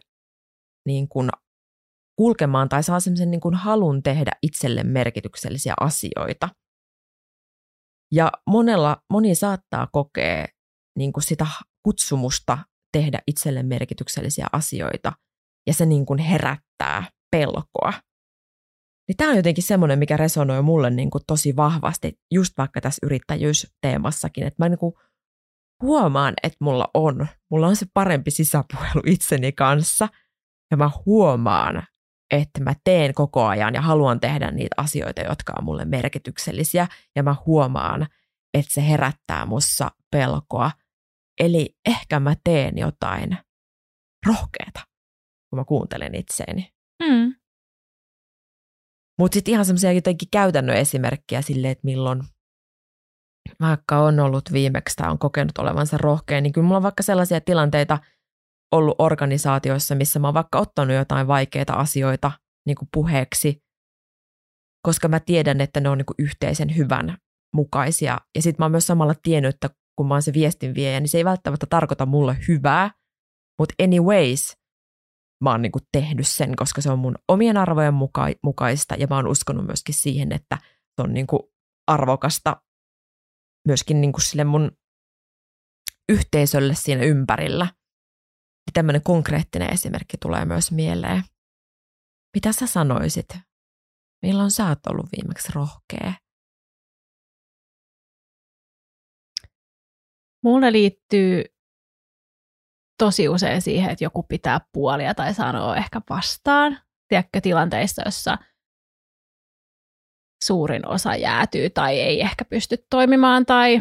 niin kuin kulkemaan tai saa sellaisen niin kuin halun tehdä itselle merkityksellisiä asioita. Ja monella, moni saattaa kokea niin kuin sitä kutsumusta tehdä itselle merkityksellisiä asioita ja se niin kuin herättää pelkoa. Niin tämä on jotenkin semmoinen, mikä resonoi mulle niin kuin tosi vahvasti, just vaikka tässä yrittäjyysteemassakin, että mä niin kuin huomaan, että mulla on, mulla on se parempi sisäpuhelu itseni kanssa, ja mä huomaan, että mä teen koko ajan ja haluan tehdä niitä asioita, jotka on mulle merkityksellisiä, ja mä huomaan, että se herättää mussa pelkoa. Eli ehkä mä teen jotain rohkeata, kun mä kuuntelen itseeni. Mm. Mutta sitten ihan semmoisia jotenkin käytännön esimerkkejä sille, että milloin vaikka on ollut viimeksi tai on kokenut olevansa rohkea, niin kyllä mulla on vaikka sellaisia tilanteita ollut organisaatioissa, missä mä oon vaikka ottanut jotain vaikeita asioita niin kuin puheeksi, koska mä tiedän, että ne on niin kuin yhteisen hyvän mukaisia. Ja sitten mä oon myös samalla tiennyt, että kun mä oon se viestin viejä, niin se ei välttämättä tarkoita mulle hyvää, mutta anyways, mä oon niin kuin tehnyt sen, koska se on mun omien arvojen muka- mukaista ja mä oon uskonut myöskin siihen, että se on niin kuin arvokasta myöskin niin kuin sille mun yhteisölle siinä ympärillä. Tämmöinen konkreettinen esimerkki tulee myös mieleen. Mitä sä sanoisit? Milloin sä oot ollut viimeksi rohkea? Mulle liittyy tosi usein siihen, että joku pitää puolia tai sanoo ehkä vastaan. Tiedätkö, tilanteissa, jossa suurin osa jäätyy tai ei ehkä pysty toimimaan tai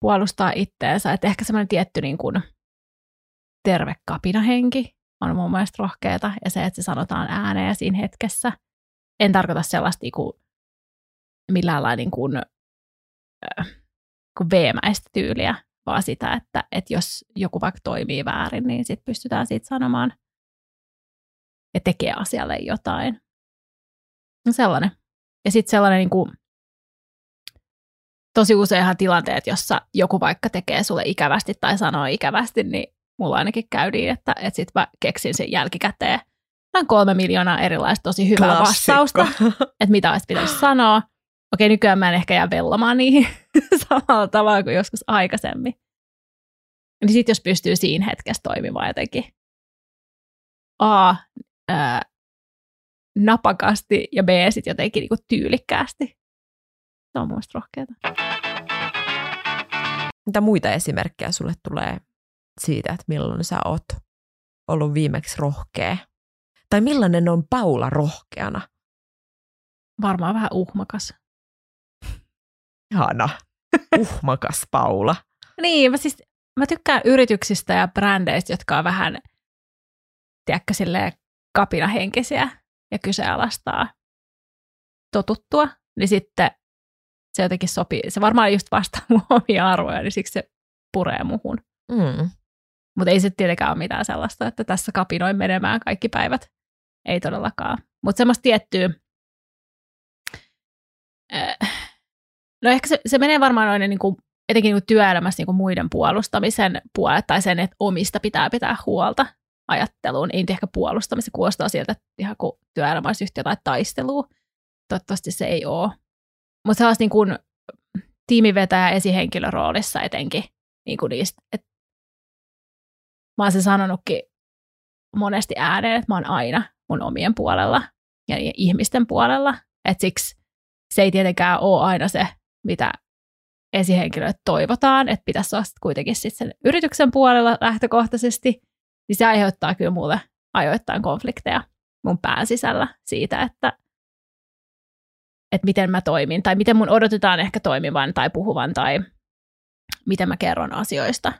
puolustaa itteensä. Että ehkä semmoinen tietty niin kuin terve kapinahenki on mun mielestä rohkeata ja se, että se sanotaan ääneen siinä hetkessä. En tarkoita sellaista niin kuin millään lailla niin kuin, äh, kuin veemäistä tyyliä, vaan sitä, että, että jos joku vaikka toimii väärin, niin sit pystytään siitä sanomaan ja tekee asialle jotain. No sellainen. Ja sitten sellainen niin kuin, tosi useinhan tilanteet, jossa joku vaikka tekee sulle ikävästi tai sanoo ikävästi, niin mulla ainakin käy niin, että, että sitten mä keksin sen jälkikäteen noin kolme miljoonaa erilaista tosi hyvää Klassikko. vastausta, että mitä olisi pitänyt sanoa. Okei, nykyään mä en ehkä jää vellomaan niihin samalla tavalla kuin joskus aikaisemmin. Niin sitten jos pystyy siinä hetkessä toimimaan jotenkin A, ää, napakasti ja B, sitten jotenkin niinku tyylikkäästi. Se on muista rohkeata. Mitä muita esimerkkejä sulle tulee siitä, että milloin sä oot ollut viimeksi rohkea? Tai millainen on Paula rohkeana? Varmaan vähän uhmakas. Ihana. Uhmakas Paula. niin, mä siis mä tykkään yrityksistä ja brändeistä, jotka on vähän, tiedätkö, silleen kapinahenkisiä ja kyseenalaistaa totuttua, niin sitten se jotenkin sopii. Se varmaan just vastaa mun omia arvoja, niin siksi se puree muhun. Mm. Mutta ei se tietenkään ole mitään sellaista, että tässä kapinoin menemään kaikki päivät. Ei todellakaan. Mutta semmoista tiettyä, äh, no ehkä se, se menee varmaan noin niin kuin etenkin niin työelämässä niin kuin muiden puolustamisen puolet tai sen, että omista pitää pitää huolta ajatteluun. Ei nyt ehkä puolustamisen kuulostaa siltä, että ihan kuin työelämä olisi yhtä jotain taistelua. Toivottavasti se ei ole. Mutta sellaista niin kuin tiimivetäjä esihenkilöroolissa etenkin niin kuin niistä, että mä oon se sanonutkin monesti ääneen, että mä oon aina mun omien puolella ja ihmisten puolella. Että siksi se ei tietenkään ole aina se, mitä esihenkilöt toivotaan, että pitäisi olla kuitenkin sit sen yrityksen puolella lähtökohtaisesti, niin se aiheuttaa kyllä mulle ajoittain konflikteja mun pään sisällä siitä, että, että miten mä toimin tai miten mun odotetaan ehkä toimivan tai puhuvan tai miten mä kerron asioista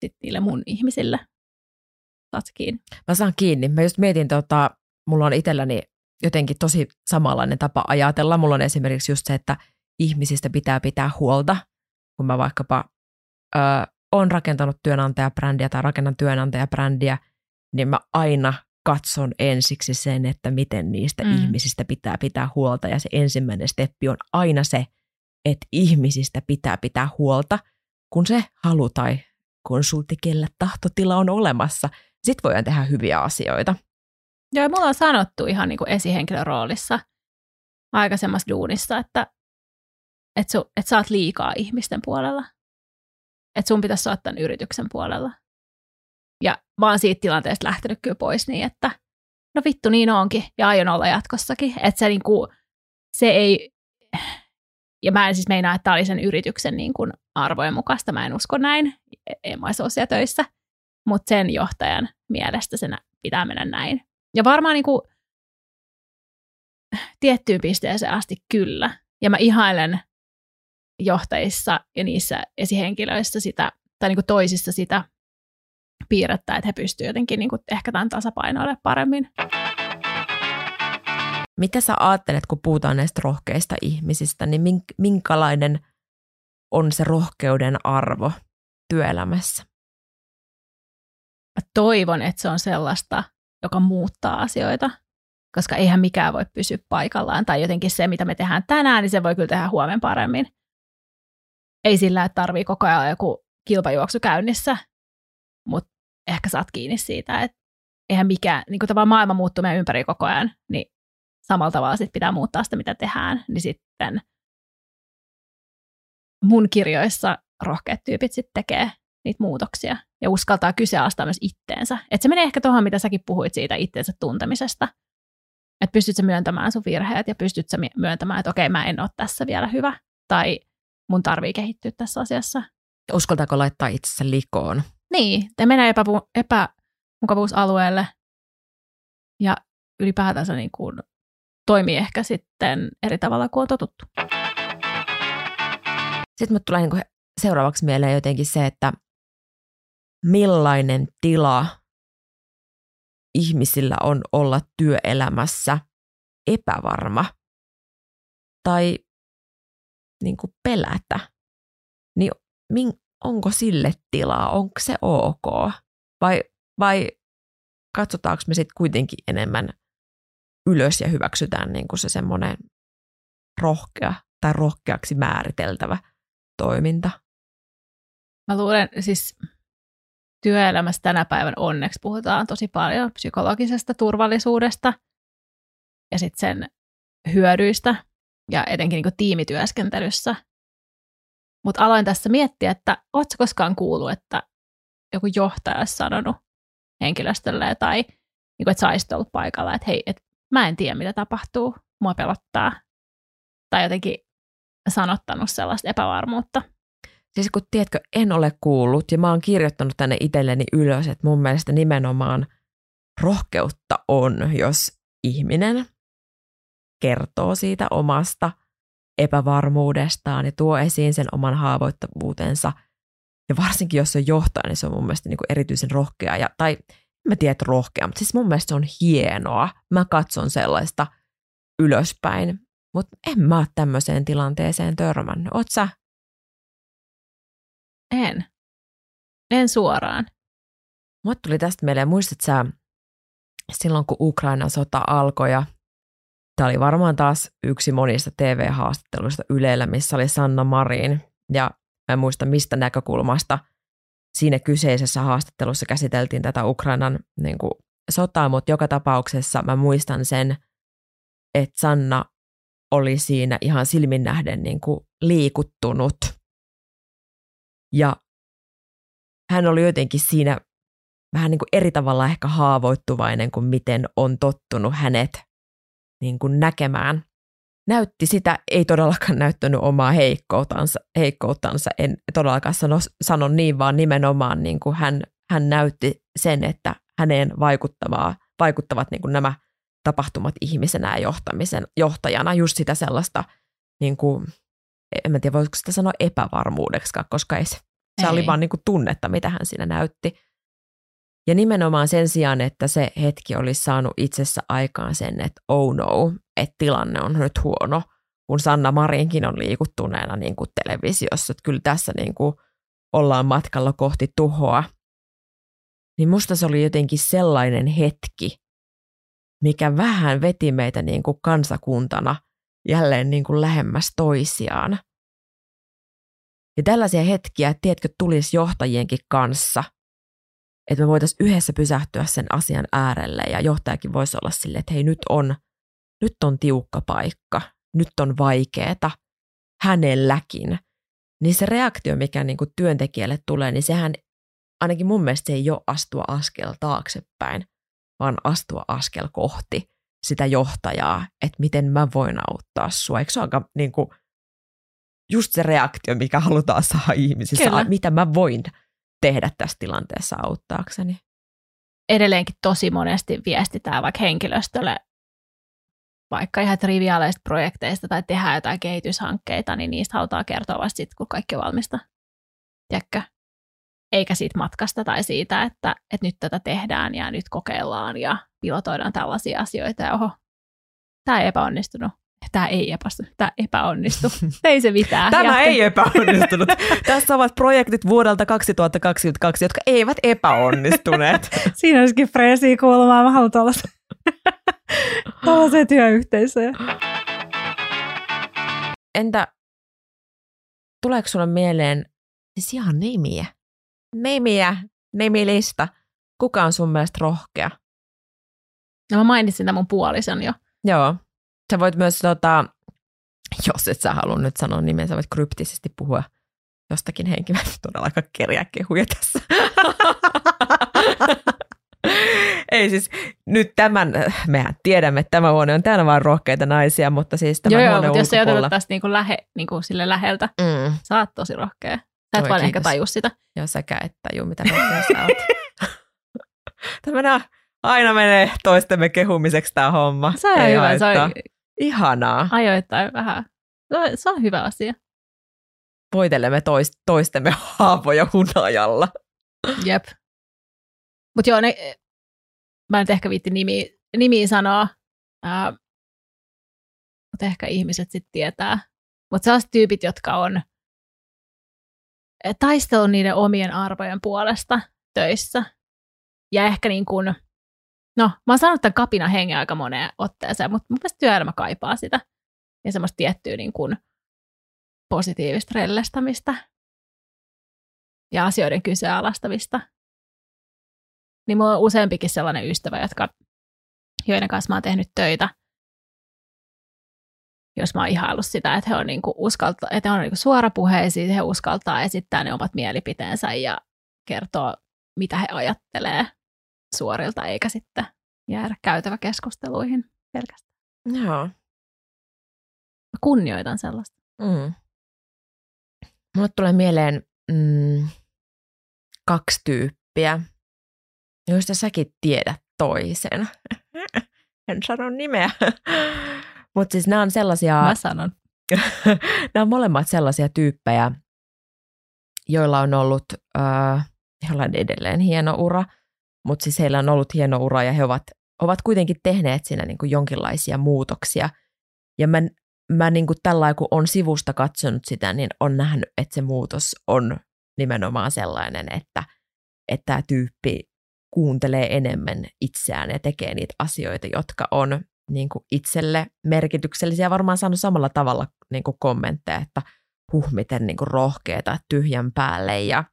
sit niille mun ihmisille. Saat kiinni? Mä saan kiinni. Mä just mietin, tota, mulla on itselläni jotenkin tosi samanlainen tapa ajatella. Mulla on esimerkiksi just se, että ihmisistä pitää pitää huolta, kun mä vaikkapa ö, on rakentanut työnantajabrändiä tai rakennan työnantajabrändiä, niin mä aina katson ensiksi sen, että miten niistä mm. ihmisistä pitää pitää huolta. Ja se ensimmäinen steppi on aina se, että ihmisistä pitää pitää huolta, kun se halu tai konsultikelle tahtotila on olemassa. Sitten voidaan tehdä hyviä asioita. Joo, mulla on sanottu ihan niin kuin esihenkilöroolissa aikaisemmassa duunissa, että että, su, että sä oot liikaa ihmisten puolella. Että sun pitäisi olla tämän yrityksen puolella. Ja mä oon siitä tilanteesta lähtenyt kyllä pois niin, että no vittu niin onkin ja aion olla jatkossakin. Että se, niin kuin, se ei, ja mä en siis meinaa, että tämä oli sen yrityksen niin kuin arvojen mukaista, mä en usko näin, en mä olisi töissä, mutta sen johtajan mielestä sen pitää mennä näin. Ja varmaan niin kuin, tiettyyn pisteeseen asti kyllä. Ja mä ihailen johtajissa ja niissä esihenkilöissä sitä, tai niin kuin toisissa sitä piirrettä, että he pystyvät jotenkin niin kuin ehkä tämän tasapainoille paremmin. Mitä sä ajattelet, kun puhutaan näistä rohkeista ihmisistä, niin minkälainen on se rohkeuden arvo työelämässä? Mä toivon, että se on sellaista, joka muuttaa asioita, koska eihän mikään voi pysyä paikallaan. Tai jotenkin se, mitä me tehdään tänään, niin se voi kyllä tehdä huomenna paremmin. Ei sillä, että tarvii koko ajan joku kilpajuoksu käynnissä, mutta ehkä saat kiinni siitä, että eihän mikään, niin kuin maailma muuttuu meidän ympäri koko ajan, niin samalla tavalla sit pitää muuttaa sitä, mitä tehdään, niin sitten mun kirjoissa rohkeat tyypit sitten tekee niitä muutoksia ja uskaltaa kyseenalaistaa myös itteensä. Että se menee ehkä tuohon, mitä säkin puhuit siitä itteensä tuntemisesta. Että pystyt sä myöntämään sun virheet ja pystyt sä myöntämään, että okei, mä en ole tässä vielä hyvä tai mun tarvii kehittyä tässä asiassa. Uskaltaako laittaa itsensä likoon? Niin, te menee epäpu- epämukavuusalueelle ja ylipäätänsä niin kuin toimii ehkä sitten eri tavalla kuin on totuttu. Sitten mut tulee niin seuraavaksi mieleen jotenkin se, että millainen tila ihmisillä on olla työelämässä epävarma tai niin kuin pelätä, niin onko sille tilaa, onko se ok? Vai, vai katsotaanko me sitten kuitenkin enemmän ylös ja hyväksytään niin kuin se semmoinen rohkea tai rohkeaksi määriteltävä toiminta? Mä luulen, siis työelämässä tänä päivän onneksi puhutaan tosi paljon psykologisesta turvallisuudesta ja sitten sen hyödyistä ja etenkin niin tiimityöskentelyssä. Mutta aloin tässä miettiä, että ootko koskaan kuullut, että joku johtaja olisi sanonut henkilöstölle tai niin kuin, että sä ollut paikalla, että hei, et mä en tiedä mitä tapahtuu, mua pelottaa. Tai jotenkin sanottanut sellaista epävarmuutta. Siis kun tiedätkö, en ole kuullut ja mä oon kirjoittanut tänne itselleni ylös, että mun mielestä nimenomaan rohkeutta on, jos ihminen kertoo siitä omasta epävarmuudestaan ja tuo esiin sen oman haavoittavuutensa. Ja varsinkin, jos se on johtaja, niin se on mun mielestä niin kuin erityisen rohkea. Ja, tai mä tiedän, että rohkea, mutta siis mun mielestä se on hienoa. Mä katson sellaista ylöspäin. Mutta en mä ole tämmöiseen tilanteeseen törmännyt. Oot sä? En. En suoraan. Mut tuli tästä mieleen, muistat sä silloin kun Ukrainan sota alkoi ja Tämä oli varmaan taas yksi monista TV-haastatteluista Ylellä, missä oli Sanna Marin. Ja mä en muista mistä näkökulmasta siinä kyseisessä haastattelussa käsiteltiin tätä Ukrainan niin kuin, sotaa, mutta joka tapauksessa mä muistan sen, että Sanna oli siinä ihan silmin nähden niin kuin, liikuttunut. Ja hän oli jotenkin siinä vähän niin kuin eri tavalla ehkä haavoittuvainen kuin miten on tottunut hänet niin kuin näkemään. Näytti sitä, ei todellakaan näyttänyt omaa heikkouttansa, heikkouttansa en todellakaan sano, sano niin, vaan nimenomaan niin kuin hän, hän näytti sen, että häneen vaikuttavaa, vaikuttavat niin kuin nämä tapahtumat ihmisenä ja johtamisen, johtajana, just sitä sellaista, niin kuin, en tiedä voisiko sitä sanoa epävarmuudeksi, koska ei se, se ei. oli vaan niin kuin tunnetta, mitä hän siinä näytti. Ja nimenomaan sen sijaan, että se hetki olisi saanut itsessä aikaan sen, että oh no, että tilanne on nyt huono, kun Sanna Marinkin on liikuttuneena niin kuin televisiossa, että kyllä tässä niin kuin ollaan matkalla kohti tuhoa. Niin musta se oli jotenkin sellainen hetki, mikä vähän veti meitä niin kuin kansakuntana jälleen niin kuin lähemmäs toisiaan. Ja tällaisia hetkiä, tiedätkö, tulisi johtajienkin kanssa – että me voitaisiin yhdessä pysähtyä sen asian äärelle ja johtajakin voisi olla silleen, että hei nyt on, nyt on tiukka paikka, nyt on vaikeeta hänelläkin. Niin se reaktio, mikä niin kuin työntekijälle tulee, niin sehän ainakin mun mielestä se ei ole astua askel taaksepäin, vaan astua askel kohti sitä johtajaa, että miten mä voin auttaa sua. Eikö se aika niin kuin, just se reaktio, mikä halutaan saada ihmisissä, Kyllä. mitä mä voin tehdä tässä tilanteessa auttaakseni. edelleenkin tosi monesti viestitään vaikka henkilöstölle vaikka ihan triviaaleista projekteista tai tehdään jotain kehityshankkeita, niin niistä halutaan kertoa vasta sitten, kun kaikki on valmista. Tiedätkö? Eikä siitä matkasta tai siitä, että, että nyt tätä tehdään ja nyt kokeillaan ja pilotoidaan tällaisia asioita ja oho, tämä ei epäonnistunut. Tämä ei epäonnistu. Tämä epäonnistu. Ei se mitään. Tämä Jatka- ei epäonnistunut. Tässä ovat projektit vuodelta 2022, jotka eivät epäonnistuneet. Siinä olisikin freesiä kuulumaan. Mä haluan tuollaisen, tuollaisen työyhteisöön. Entä tuleeko sulle mieleen siis ihan nimiä? Nimiä, nimilista. Kuka on sun mielestä rohkea? No mä mainitsin tämän mun puolison jo. Joo. Sä voit myös, tota, jos et sä halua nyt sanoa nimen, sä voit kryptisesti puhua jostakin henkilöstä. Todella aika kerjää kehuja tässä. Ei siis, nyt tämän, mehän tiedämme, että tämä huone on täynnä vain rohkeita naisia, mutta siis tämän joo, joo, huoneen mutta jos sä otat tästä niinku lähe, niinku sille läheltä, Mm, sä oot tosi rohkea. Sä et Oi, vaan ehkä kiitos. taju sitä. joo, säkä et tajuu, mitä rohkea sä oot. Tämä aina menee toistemme kehumiseksi tämä homma. Se on Ei hyvä, se haittaa. on Ihanaa. ajoittain vähän. Se on, se on hyvä asia. Voitelemme toist, toistemme haavoja hunajalla. Jep. Mutta joo, ne, mä en ehkä viitti nimiä, nimiä sanoa, mutta ehkä ihmiset sitten tietää. Mutta sellaiset tyypit, jotka on taistellut niiden omien arvojen puolesta töissä. Ja ehkä niin kuin, no mä oon sanonut tämän kapina hengen aika moneen otteeseen, mutta mun mielestä työelämä kaipaa sitä. Ja semmoista tiettyä niin kuin positiivista rellestämistä ja asioiden kyseenalaistamista. Niin mulla on useampikin sellainen ystävä, jotka, joiden kanssa mä oon tehnyt töitä, jos mä oon ihaillut sitä, että he on, niinku uskalta, että he on niinku suorapuheisia, he uskaltaa esittää ne omat mielipiteensä ja kertoo, mitä he ajattelee suorilta, eikä sitten jäädä käytävä keskusteluihin pelkästään. Joo. Mä kunnioitan sellaista. Mm. Mulle tulee mieleen mm, kaksi tyyppiä, joista säkin tiedät toisen. en sano nimeä. Mutta siis nämä on sellaisia, Mä sanon. nämä on molemmat sellaisia tyyppejä, joilla on ollut, äh, joilla on edelleen hieno ura, mutta siis heillä on ollut hieno ura ja he ovat, ovat kuitenkin tehneet siinä niin kuin jonkinlaisia muutoksia. Ja mä, mä niin kuin tällä kun on sivusta katsonut sitä, niin on nähnyt, että se muutos on nimenomaan sellainen, että, että tämä tyyppi kuuntelee enemmän itseään ja tekee niitä asioita, jotka on niin kuin itselle merkityksellisiä. Varmaan saanut samalla tavalla niin kuin kommentteja, että huh, miten niin kuin rohkeeta tyhjän päälle ja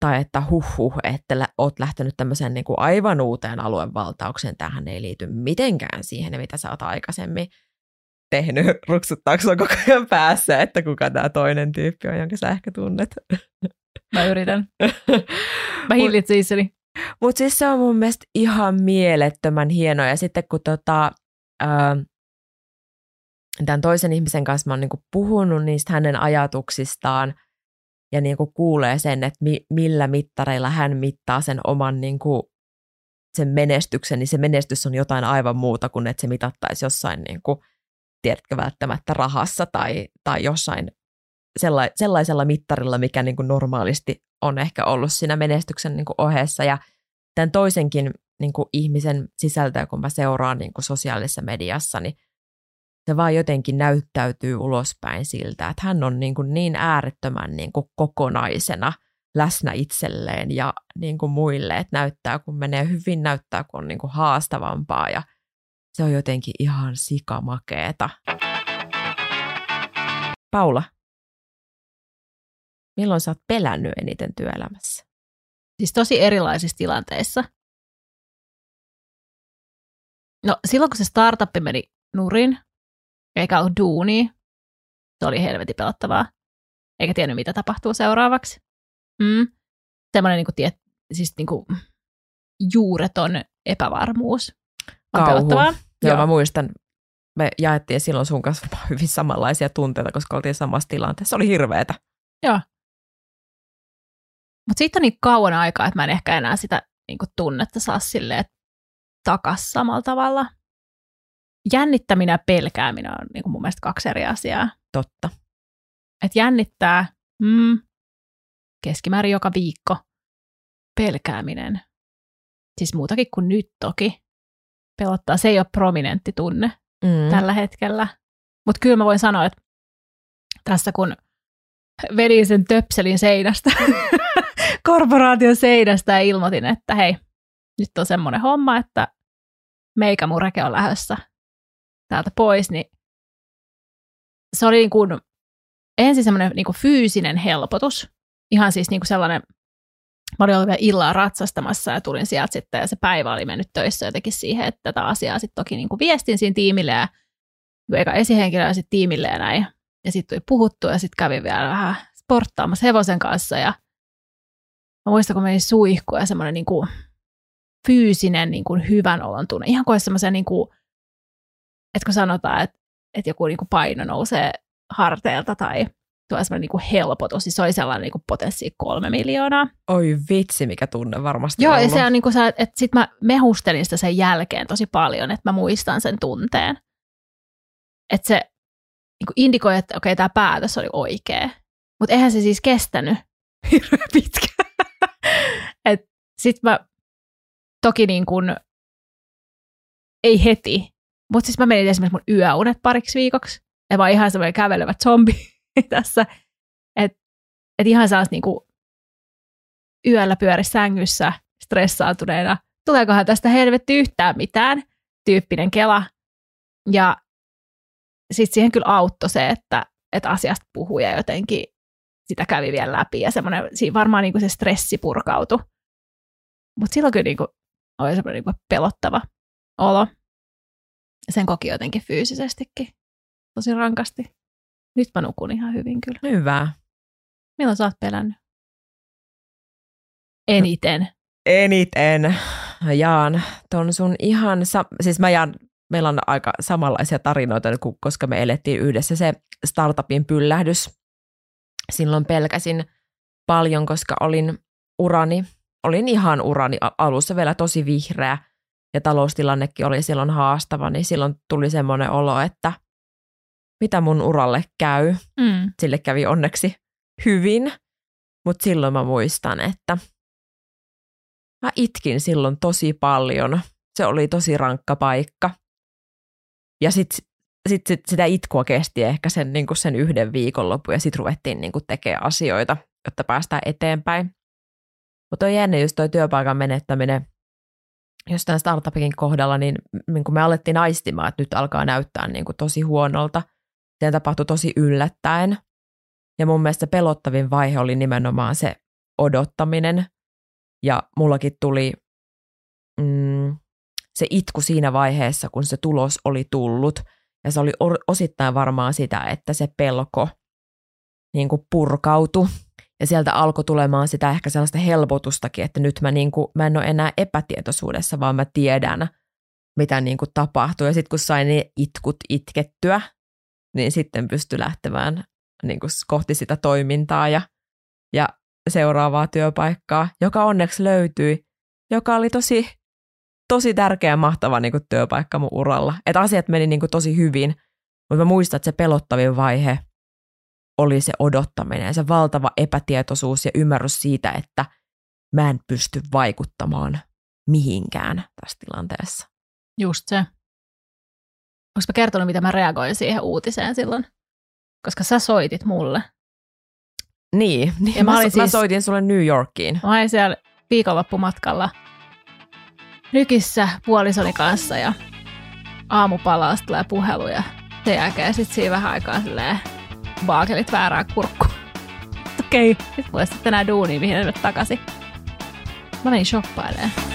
tai että huh, huh että lä- oot lähtenyt tämmöiseen niin kuin aivan uuteen aluevaltaukseen. Tähän ei liity mitenkään siihen, mitä sä oot aikaisemmin tehnyt. Ruksuttaako sulla koko ajan päässä, että kuka tämä toinen tyyppi on, jonka sä ehkä tunnet? Mä yritän. Mä hillitsin itseni. Mutta siis se on mun mielestä ihan mielettömän hienoa. Ja sitten kun tota, ää, tämän toisen ihmisen kanssa mä oon niinku puhunut niistä hänen ajatuksistaan ja niinku kuulee sen, että mi, millä mittareilla hän mittaa sen oman niinku, sen menestyksen, niin se menestys on jotain aivan muuta kuin että se mitattaisi jossain, niinku, tiedätkö, välttämättä rahassa tai, tai jossain sella, sellaisella mittarilla, mikä niinku normaalisti on ehkä ollut siinä menestyksen niinku ohessa. Ja tämän toisenkin niinku ihmisen sisältöä, kun mä seuraan niinku sosiaalisessa mediassa, niin se vaan jotenkin näyttäytyy ulospäin siltä, että hän on niin, kuin niin äärettömän niin kuin kokonaisena läsnä itselleen ja niin kuin muille, että näyttää kun menee hyvin, näyttää kun on niin kuin haastavampaa ja se on jotenkin ihan sikamakeeta. Paula, milloin sä oot pelännyt eniten työelämässä? Siis tosi erilaisissa tilanteissa. No silloin kun se startuppi meni nurin, eikä ollut duunia, se oli helvetin pelottavaa. Eikä tiennyt, mitä tapahtuu seuraavaksi. Mm. Semmoinen niin tiet, siis niin kuin juureton epävarmuus on Kauhu. pelottavaa. Joo, Joo. mä muistan, me jaettiin silloin sun kanssa hyvin samanlaisia tunteita, koska oltiin samassa tilanteessa. Se oli hirveetä. Mutta siitä on niin kauan aikaa, että mä en ehkä enää sitä niin kuin tunnetta saa silleen takas samalla tavalla. Jännittäminen ja pelkääminen on niin kuin mun mielestä kaksi eri asiaa. Totta. Et jännittää mm, keskimäärin joka viikko. Pelkääminen, siis muutakin kuin nyt toki, pelottaa. Se ei ole prominentti tunne Mm. tällä hetkellä. Mutta kyllä mä voin sanoa, että tässä kun vedin sen töpselin seinästä, korporaation seinästä ja ilmoitin, että hei, nyt on semmoinen homma, että meikämureke on lähdössä täältä pois, niin se oli niin kuin ensin semmoinen niin kuin fyysinen helpotus. Ihan siis niin kuin sellainen, mä olin ollut vielä illaa ratsastamassa ja tulin sieltä sitten ja se päivä oli mennyt töissä jotenkin siihen, että tätä asiaa sitten toki niin kuin viestin siinä tiimille ja eikä esihenkilö ja sitten tiimille ja näin. Ja sitten tuli puhuttu ja sitten kävin vielä vähän sporttaamassa hevosen kanssa ja mä muistan, kun menin suihkuun ja semmoinen niin kuin fyysinen niin kuin hyvän olon tunne. Ihan kuin semmoisen, niin kuin, että kun sanotaan, että, että joku niin kuin paino nousee harteilta tai tulee semmoinen niin kuin helpotus, niin se oli sellainen niin kuin potenssi kolme miljoonaa. Oi vitsi, mikä tunne varmasti Joo, ja ollut. se on niin kuin että sit mä mehustelin sitä sen jälkeen tosi paljon, että mä muistan sen tunteen. Että se niin kuin indikoi, että okei, tämä päätös oli oikea. Mutta eihän se siis kestänyt hirveän pitkään. Sitten mä toki niin kuin, ei heti, mutta siis mä menin esimerkiksi mun yöunet pariksi viikoksi. Ja mä ihan semmoinen kävelevä zombi tässä. Että et ihan sellaista niin kuin yöllä pyöri sängyssä stressaantuneena. Tuleekohan tästä helvetti yhtään mitään? Tyyppinen kela. Ja sitten siihen kyllä auttoi se, että, että asiasta puhui ja jotenkin sitä kävi vielä läpi ja semmoinen, siinä varmaan niin kuin se stressi purkautui. Mutta silloin kyllä niin kuin, oli semmoinen niin pelottava olo. Sen koki jotenkin fyysisestikin tosi rankasti. Nyt mä nukun ihan hyvin kyllä. Hyvä. Milloin sä oot pelännyt? Eniten. Eniten jaan ton sun ihan, sa- siis mä jaan, meillä on aika samanlaisia tarinoita, koska me elettiin yhdessä se startupin pyllähdys. Silloin pelkäsin paljon, koska olin urani, olin ihan urani alussa vielä tosi vihreä ja taloustilannekin oli silloin haastava, niin silloin tuli semmoinen olo, että mitä mun uralle käy. Mm. Sille kävi onneksi hyvin, mutta silloin mä muistan, että mä itkin silloin tosi paljon. Se oli tosi rankka paikka. Ja sitten sit, sit, sitä itkua kesti ehkä sen, niin sen yhden viikonloppu ja sitten ruvettiin niin tekemään asioita, jotta päästään eteenpäin. Mutta on jännä just toi työpaikan menettäminen jostain startupin kohdalla, niin, niin kuin me alettiin aistimaan, että nyt alkaa näyttää niin kuin tosi huonolta. Se tapahtui tosi yllättäen. Ja mun mielestä pelottavin vaihe oli nimenomaan se odottaminen. Ja mullakin tuli mm, se itku siinä vaiheessa, kun se tulos oli tullut. Ja se oli osittain varmaan sitä, että se pelko niin kuin purkautui. Ja sieltä alkoi tulemaan sitä ehkä sellaista helpotustakin, että nyt mä, niin kuin, mä en ole enää epätietoisuudessa, vaan mä tiedän, mitä niin kuin tapahtuu. Ja sitten kun sain ne itkut itkettyä, niin sitten pystyi lähtemään niin kuin kohti sitä toimintaa ja, ja seuraavaa työpaikkaa, joka onneksi löytyi, joka oli tosi, tosi tärkeä ja mahtava niin kuin työpaikka mun uralla. Että asiat meni niin kuin tosi hyvin, mutta mä muistan, että se pelottavin vaihe oli se odottaminen se valtava epätietoisuus ja ymmärrys siitä, että mä en pysty vaikuttamaan mihinkään tässä tilanteessa. Just se. Oletko kertonut, mitä mä reagoin siihen uutiseen silloin? Koska sä soitit mulle. Niin, niin Ja mä mä, so- mä siis- soitin sulle New Yorkiin. Mä olin siellä viikonloppumatkalla nykissä puolisoni kanssa ja aamupalaa sit tulee puhelu ja sen jälkeen sit siinä vähän aikaa silleen vaakelit väärää kurkku. Okei, okay. nyt mulle sitten enää duuni, mihin mennä takaisin. Mä menin shoppailemaan.